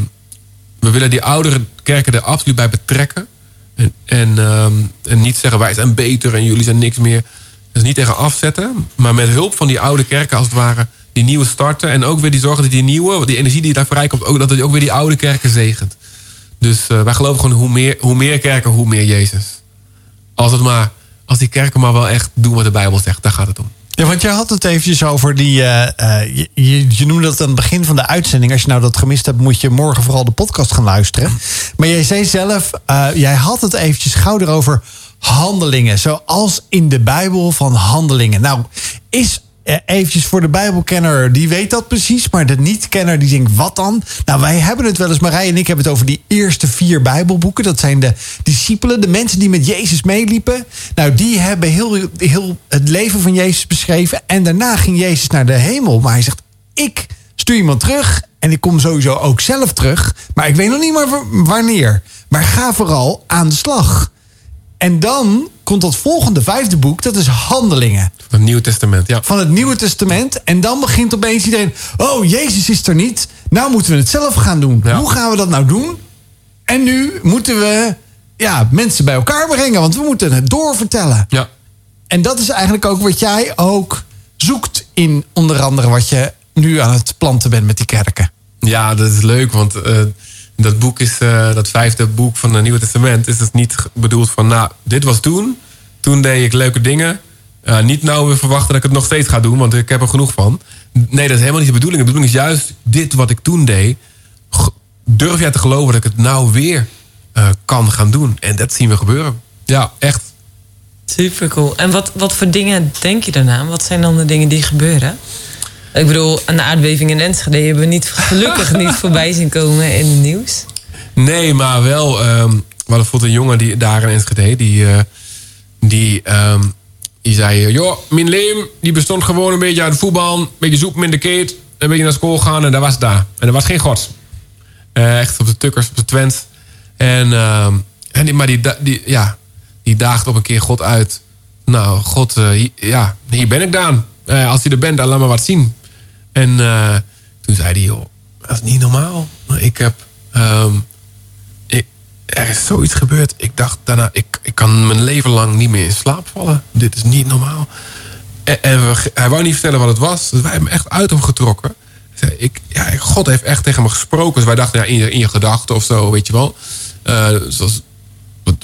we willen die oudere kerken er absoluut bij betrekken. En, en, ehm, niet zeggen wij zijn beter en jullie zijn niks meer. Dus niet tegen afzetten. Maar met hulp van die oude kerken als het ware die nieuwe starten. En ook weer die zorgen dat die nieuwe, die energie die daar vrijkomt, ook, dat het ook weer die oude kerken zegent. Dus eh, wij geloven gewoon hoe meer, hoe meer kerken, hoe meer Jezus. Als, het maar, als die kerken maar wel echt doen wat de Bijbel zegt, daar gaat het om. Ja, want jij had het eventjes over die. eh, eh, je, je, noemde dat aan het begin van de uitzending. Als je nou dat gemist hebt, moet je morgen vooral de podcast gaan luisteren. Maar jij zei zelf, jij had het eventjes gauw erover handelingen. Zoals in de Bijbel van handelingen. Nou, is eventjes voor de Bijbelkenner, die weet dat precies. Maar de niet-kenner, die denkt, wat dan? Nou, wij hebben het wel eens, Marij en ik hebben het over die eerste vier Bijbelboeken. Dat zijn de discipelen, de mensen die met Jezus meeliepen. Nou, die hebben heel, heel het leven van Jezus beschreven. En daarna ging Jezus naar de hemel. Maar hij zegt, ik stuur iemand terug. En ik kom sowieso ook zelf terug. Maar ik weet nog niet wa- wanneer. Maar ga vooral aan de slag. En dan komt dat volgende vijfde boek, dat is Handelingen Van het Nieuwe Testament, ja. van het Nieuwe Testament. En dan begint opeens iedereen: Oh, Jezus is er niet. Nou moeten we het zelf gaan doen. Ja. Hoe gaan we dat nou doen? En nu moeten we ja, mensen bij elkaar brengen, want we moeten het doorvertellen. Ja, En dat is eigenlijk ook wat jij ook zoekt in onder andere wat je nu aan het planten bent met die kerken. Ja, dat is leuk, want eh, dat boek is, eh, dat vijfde boek van het Nieuwe Testament, is het niet ge- bedoeld van, nou, dit was toen, toen deed ik leuke dingen. Eh, niet nou weer verwachten dat ik het nog steeds ga doen, want ik heb er genoeg van. Nee, dat is helemaal niet de bedoeling. De bedoeling is juist dit wat ik toen deed. Durf jij te geloven dat ik het nou weer eh, kan gaan doen? En dat zien we gebeuren. Ja, echt. Super cool. En wat, wat voor dingen denk je daarna? Wat zijn dan de dingen die gebeuren? Ik bedoel, een aardbeving in Enschede hebben we niet, gelukkig niet voorbij zien komen in het nieuws. Nee, maar wel. ehm we bijvoorbeeld een jongen die daar in Enschede, die, eh, die, ehm, die zei: Joh, mijn leem die bestond gewoon een beetje uit voetbal, een beetje zoep in de keet, een beetje naar school gaan en daar was het daar. En er was geen god. Eh, echt op de tukkers, op de Twent. En, ehm, en die, maar die, die, ja, die daagt op een keer God uit. Nou, God, eh, hier, ja, hier ben ik dan. Eh, als je er bent, dan laat me wat zien. En eh, toen zei hij, joh, dat is niet normaal. Ik heb, ehm, er is zoiets gebeurd. Ik dacht daarna, ik, ik kan mijn leven lang niet meer in slaap vallen. Dit is niet normaal. En, hij wou niet vertellen wat het was. Dus wij hebben hem echt uit hem getrokken. Ik, ja, God heeft echt tegen me gesproken. Dus wij dachten, ja, in je, in gedachten of zo, weet je wel. Eh, zoals,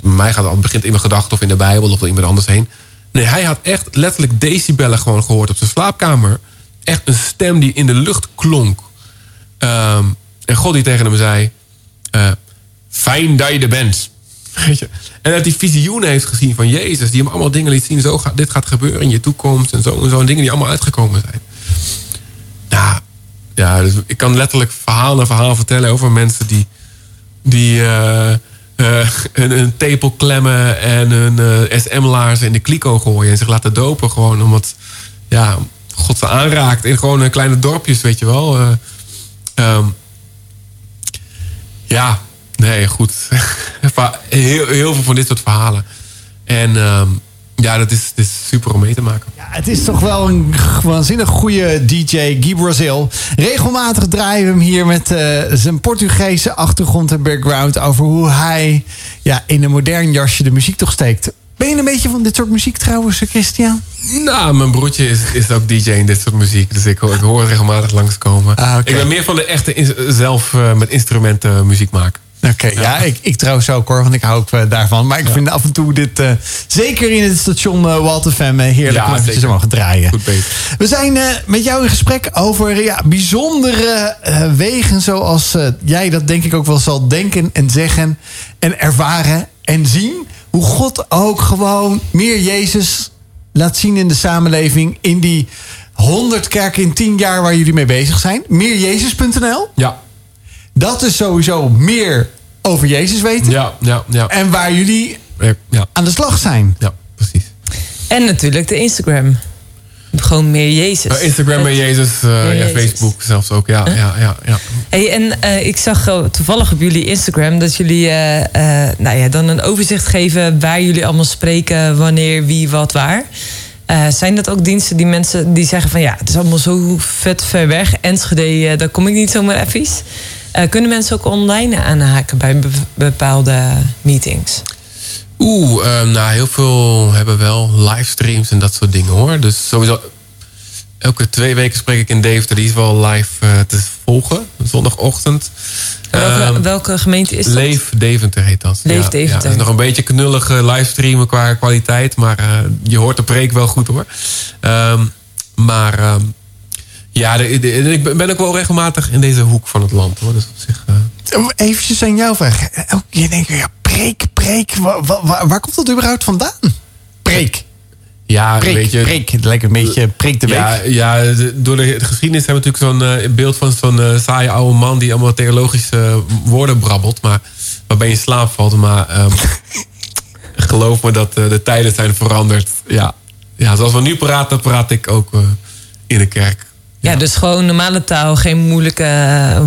mij gaat het, het begint in mijn gedachten of in de Bijbel of door iemand anders heen. Nee, hij had echt letterlijk decibellen gewoon gehoord op zijn slaapkamer. Echt een stem die in de lucht klonk. Ehm, en God die tegen hem zei... eh, fijn dat je er bent. Weet je? En dat hij visioenen heeft gezien van Jezus... die hem allemaal dingen liet zien. Zo gaat, dit gaat gebeuren in je toekomst en zo. En zo en dingen die allemaal uitgekomen zijn. Nou, ja, dus ik kan letterlijk verhaal na verhaal vertellen... over mensen die, die eh, eh, een, tepel klemmen... en een eh, SM-laarzen in de kliko gooien... en zich laten dopen gewoon omdat... Ja, God aanraakt in gewoon eh, kleine dorpjes, weet je wel. Eh, ehm, ja, nee, goed. Heel, heel veel van dit soort verhalen. En ehm, ja, dat is, is super om mee te maken. Ja, het is toch wel een waanzinnig goede DJ, Guy Brazil. Regelmatig draaien we hem hier met eh, zijn Portugese achtergrond en background... over hoe hij ja, in een modern jasje de muziek toch steekt. Ben je een beetje van dit soort muziek trouwens, Christian? Nou, mijn broertje is, is ook DJ in dit soort muziek. Dus ik, hoor- ik hoor het regelmatig langskomen. Ah. Ik ben meer van de echte in- zelf eh, met instrumenten muziek maken. Oké, ja, ik, ik trouwens ook hoor, want ik hou ook eh, daarvan. Maar ik vind af en toe dit, eh, zeker in het station eh, Walter eh, heerlijk Ja, om eventjes te mogen draaien. Goed bezig. We zijn eh, met jou in gesprek over ja, bijzondere eh, wegen zoals eh, jij dat denk ik ook wel zal denken en zeggen en ervaren en zien. Hoe God ook gewoon meer Jezus laat zien in de samenleving in die 100 kerken in 10 jaar waar jullie mee bezig zijn. Meerjezus.nl. Ja, Dat is sowieso meer over Jezus weten. ja, ja, ja. En waar jullie Ja, aan de slag zijn. ja precies. En natuurlijk de Instagram. Gewoon meer Jezus. Uh, Instagram en Jezus, uh, Meer ja, Jezus. Facebook zelfs ook. Ja, ja, ja, ja. Hey, en eh, ik zag eh, toevallig op jullie Instagram dat jullie eh, nou ja, dan een overzicht geven waar jullie allemaal spreken, wanneer, wie, wat, waar. Zijn dat ook diensten die mensen die zeggen van ja, het is allemaal zo vet ver weg. Enschede, daar kom ik niet zomaar even. Kunnen mensen ook online aanhaken bij be- bepaalde meetings? Oeh, eh, nou, heel veel hebben wel livestreams en dat soort dingen hoor. Dus sowieso, elke twee weken spreek ik in Deventer. Die is wel live eh, te volgen, zondagochtend. Welke, Ehm, welke gemeente is dat? Leef Deventer heet dat. Leef ja, Deventer. Ja, het is nog een beetje knullige livestreamen qua kwaliteit. Maar eh, je hoort de preek wel goed hoor. Ehm, maar ehm, ja, de, de- ik ben ook wel regelmatig in deze hoek van het land hoor. Dus op zich... eh, Even aan jou vraag. Elke keer denk je, ja, preek, preek. Waar, waar, waar komt dat überhaupt vandaan? Preek. Ja, Preek, weet je, preek. Het lijkt een beetje preek de week. Ja, door de, de geschiedenis hebben we natuurlijk zo'n eh, beeld van zo'n eh, saaie oude man die allemaal theologische eh, woorden brabbelt, maar waarbij je in slaap valt. Maar ehm, geloof me dat de tijden zijn veranderd. Ja. ja, zoals we nu praten, praat ik ook in de kerk. Ja, dus gewoon normale taal, geen moeilijke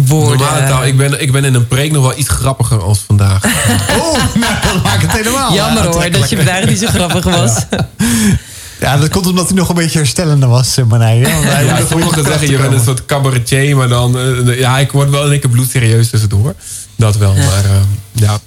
woorden. Normale taal. Ik ben, ik ben in een preek nog wel iets grappiger als vandaag. Oh, nou, dat maakt het helemaal Jammer hoor, dat je vandaag niet zo grappig was. Ja, dat komt omdat hij nog een beetje herstellender was, hij Ja, een sommigen zeggen je bent een soort cabaretier, maar dan... eh, ja, ik word wel in één keer bloedserieus tussendoor. Dat wel, maar eh, ja,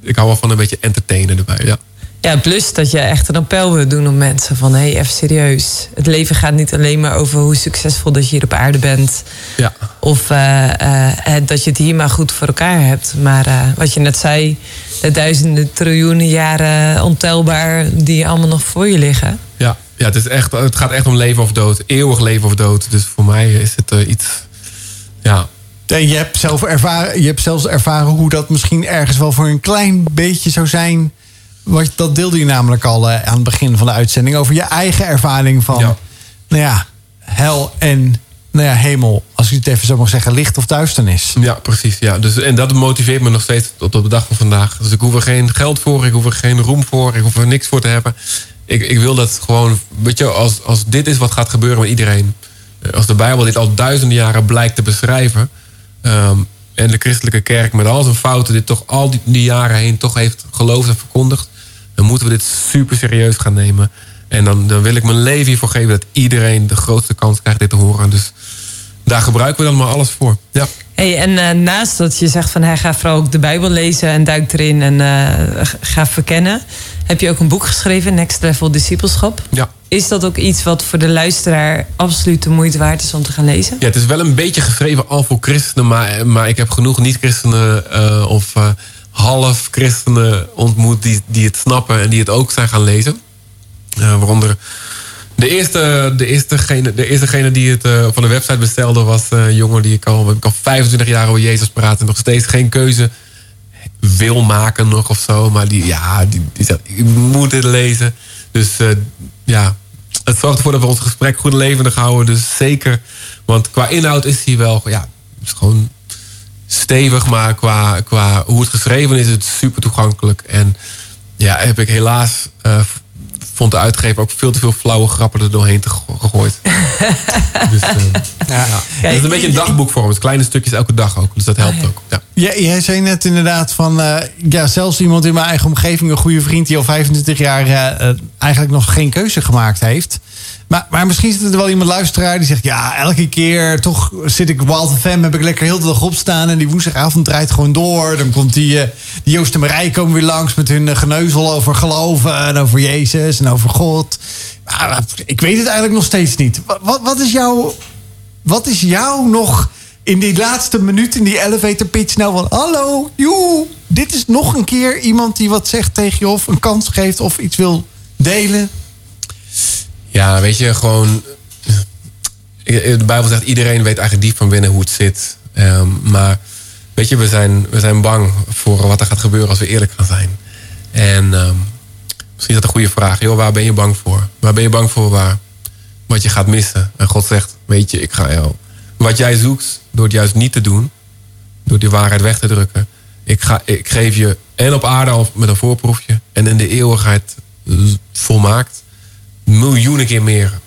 ik hou wel van een beetje entertainen erbij, ja. Ja, plus dat je echt een appel wil doen op mensen. Van hé, hey, even serieus. Het leven gaat niet alleen maar over hoe succesvol dat je hier op aarde bent. Ja, Of eh, eh, dat je het hier maar goed voor elkaar hebt. Maar eh, wat je net zei, de duizenden, triljoenen jaren ontelbaar die allemaal nog voor je liggen. ja. ja het, is echt, het gaat echt om leven of dood. Eeuwig leven of dood. Dus voor mij is het eh, iets... Ja, En je hebt, zelf ervaren, je hebt zelfs ervaren hoe dat misschien ergens wel voor een klein beetje zou zijn. wat, dat deelde je namelijk al eh, aan het begin van de uitzending. Over je eigen ervaring van, Ja. nou ja, hel en nou ja, hemel. Als ik het even zo mag zeggen, licht of duisternis. Ja, precies. Ja. Dus, en dat motiveert me nog steeds tot op de dag van vandaag. Dus ik hoef er geen geld voor, ik hoef er geen roem voor, ik hoef er niks voor te hebben. Ik, ik wil dat gewoon, weet je, als, als dit is wat gaat gebeuren met iedereen. eh, Als de Bijbel dit al duizenden jaren blijkt te beschrijven. ehm, en de christelijke kerk met al zijn fouten dit toch al die, die jaren heen toch heeft geloofd en verkondigd. Dan moeten we dit super serieus gaan nemen. En dan, dan wil ik mijn leven hiervoor geven dat iedereen de grootste kans krijgt dit te horen. Dus daar gebruiken we dan maar alles voor. Ja. Hey, en eh, naast dat je zegt van hij gaat vooral ook de Bijbel lezen en duikt erin en eh, ga verkennen, heb je ook een boek geschreven, Next Level Discipleschap. Ja. Is dat ook iets wat voor de luisteraar absoluut de moeite waard is om te gaan lezen? Ja, het is wel een beetje geschreven al voor christenen, maar, maar ik heb genoeg niet-christenen eh, of eh, half christenen ontmoet die, die het snappen en die het ook zijn gaan lezen. Eh, waaronder de eerste, de, eerstegene, de eerstegene die het eh, van de website bestelde was eh, een jongen die ik al, ik al 25 jaar over Jezus praat en nog steeds geen keuze wil maken nog of zo. Maar die, ja, die, die ik moet dit lezen. Dus ja, het zorgt ervoor dat we ons gesprek goed levendig houden. Dus zeker, want qua inhoud is hij wel, ja, is gewoon stevig. Maar qua, qua hoe het geschreven is, is het super toegankelijk. En ja, heb ik helaas, vond de uitgever ook veel te veel flauwe grappen er doorheen te go- gegooid. dus, eh, ja. Het is een beetje een dagboekvorm. Het kleine stukjes elke dag ook. Dus dat helpt ook. Ja. Ja, jij zei net inderdaad van... eh, ja, zelfs iemand in mijn eigen omgeving... een goede vriend die al 25 jaar eh, eh, eigenlijk nog geen keuze gemaakt heeft. Maar, maar misschien zit er wel iemand luisteraar die zegt... ja, elke keer toch zit ik Wild FM... heb ik lekker heel de dag opstaan... en die woensdagavond draait gewoon door. Dan komt die, eh, die Joost en Marij komen weer langs... met hun eh, geneuzel over geloven... en over Jezus en over God. Maar, ik weet het eigenlijk nog steeds niet. Wat, wat, wat is jouw wat is jou nog in die laatste minuut in die elevator pitch nou van... Hallo, joe, dit is nog een keer iemand die wat zegt tegen je... of een kans geeft of iets wil delen. Ja, weet je, gewoon. De Bijbel zegt iedereen weet eigenlijk diep van binnen hoe het zit. Ehm, maar weet je, we zijn, we zijn bang voor wat er gaat gebeuren als we eerlijk gaan zijn. En ehm, misschien is dat een goede vraag. Joh, waar ben je bang voor? Waar ben je bang voor waar, wat je gaat missen? En God zegt, weet je, ik ga jou. Wat jij zoekt, door het juist niet te doen, door die waarheid weg te drukken. Ik, ga, ik geef je en op aarde al met een voorproefje en in de eeuwigheid eh, volmaakt miljoenen keer meer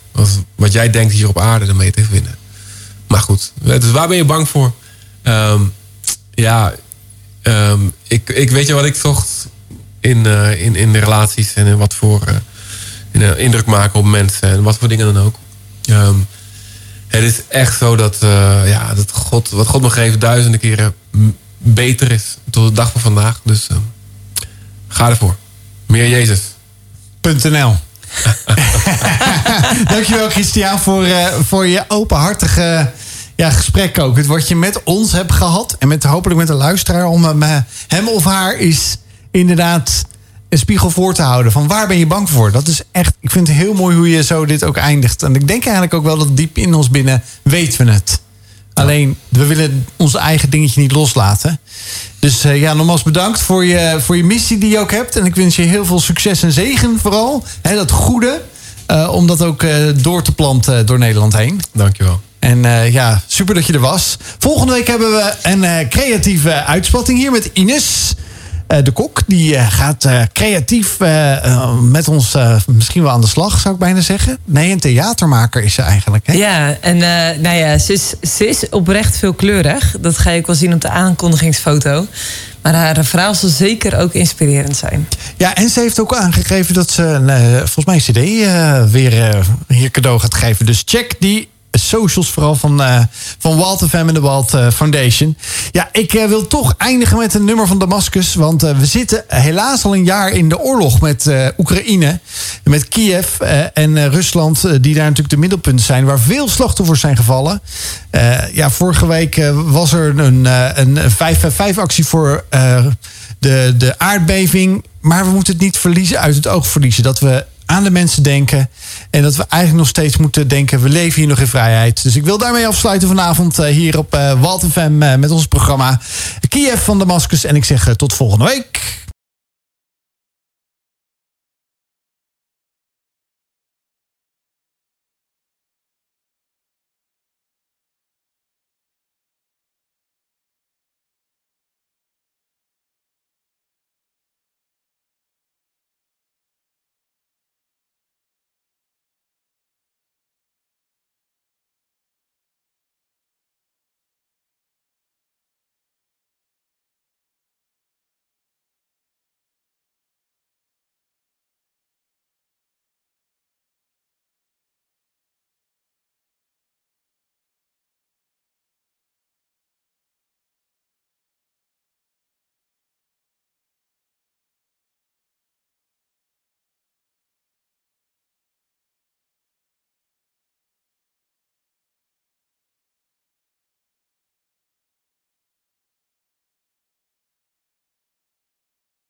wat jij denkt hier op aarde ermee te winnen. Maar goed, dus waar ben je bang voor? Ehm, ja, ehm, ik, ik weet je wat ik zocht in, eh, in, in de relaties en wat voor eh, in, eh, indruk maken op mensen en wat voor dingen dan ook. Ehm, het is echt zo dat, eh, ja, dat God, wat God me geeft duizenden keren beter is tot de dag van vandaag. Dus ga ervoor. Meer Jezus. Dankjewel Christian voor, eh, voor je openhartige ja, gesprek ook. Het wat je met ons hebt gehad en met, hopelijk met de luisteraar... om hem, eh, hem of haar is inderdaad een spiegel voor te houden. Van waar ben je bang voor? Dat is echt, ik vind het heel mooi hoe je zo dit ook eindigt. En ik denk eigenlijk ook wel dat diep in ons binnen weten we het. Alleen, we willen ons eigen dingetje niet loslaten. Dus eh, ja, nogmaals bedankt voor je, voor je missie die je ook hebt. En ik wens je heel veel succes en zegen vooral. Dat goede, eh, om dat ook eh, door te planten door Nederland heen. Dankjewel. En ja, super dat je er was. Volgende week hebben we een creatieve uitspatting hier met Ines. Eh, de kok, die eh, gaat eh, creatief met ons misschien wel aan de slag, zou ik bijna zeggen. Nee, een theatermaker is ze eigenlijk. Hè? Ja, en nou ja, ze is, ze is oprecht veelkleurig. Dat ga je ook wel zien op de aankondigingsfoto. Maar haar verhaal zal zeker ook inspirerend zijn. Ja, en ze heeft ook aangegeven dat ze een, volgens mij een cd weer hier cadeau gaat geven. Dus check die socials vooral van, eh van Walt FM en de Walt eh, Foundation. Ja, ik eh, wil toch eindigen met een nummer van Damascus. Want we zitten helaas al een jaar in de oorlog met Oekraïne. Met Kiev en Rusland, die daar natuurlijk de middelpunten zijn. Waar veel slachtoffers zijn gevallen. Ja, vorige week was er een, een 5-5-actie voor de, de aardbeving. Maar we moeten het niet verliezen, uit het oog verliezen. Dat we aan de mensen denken. En dat we eigenlijk nog steeds moeten denken... we leven hier nog in vrijheid. Dus ik wil daarmee afsluiten vanavond eh, hier op eh Walt FM... eh, met ons programma Kiev van Damascus. En ik zeg tot volgende week.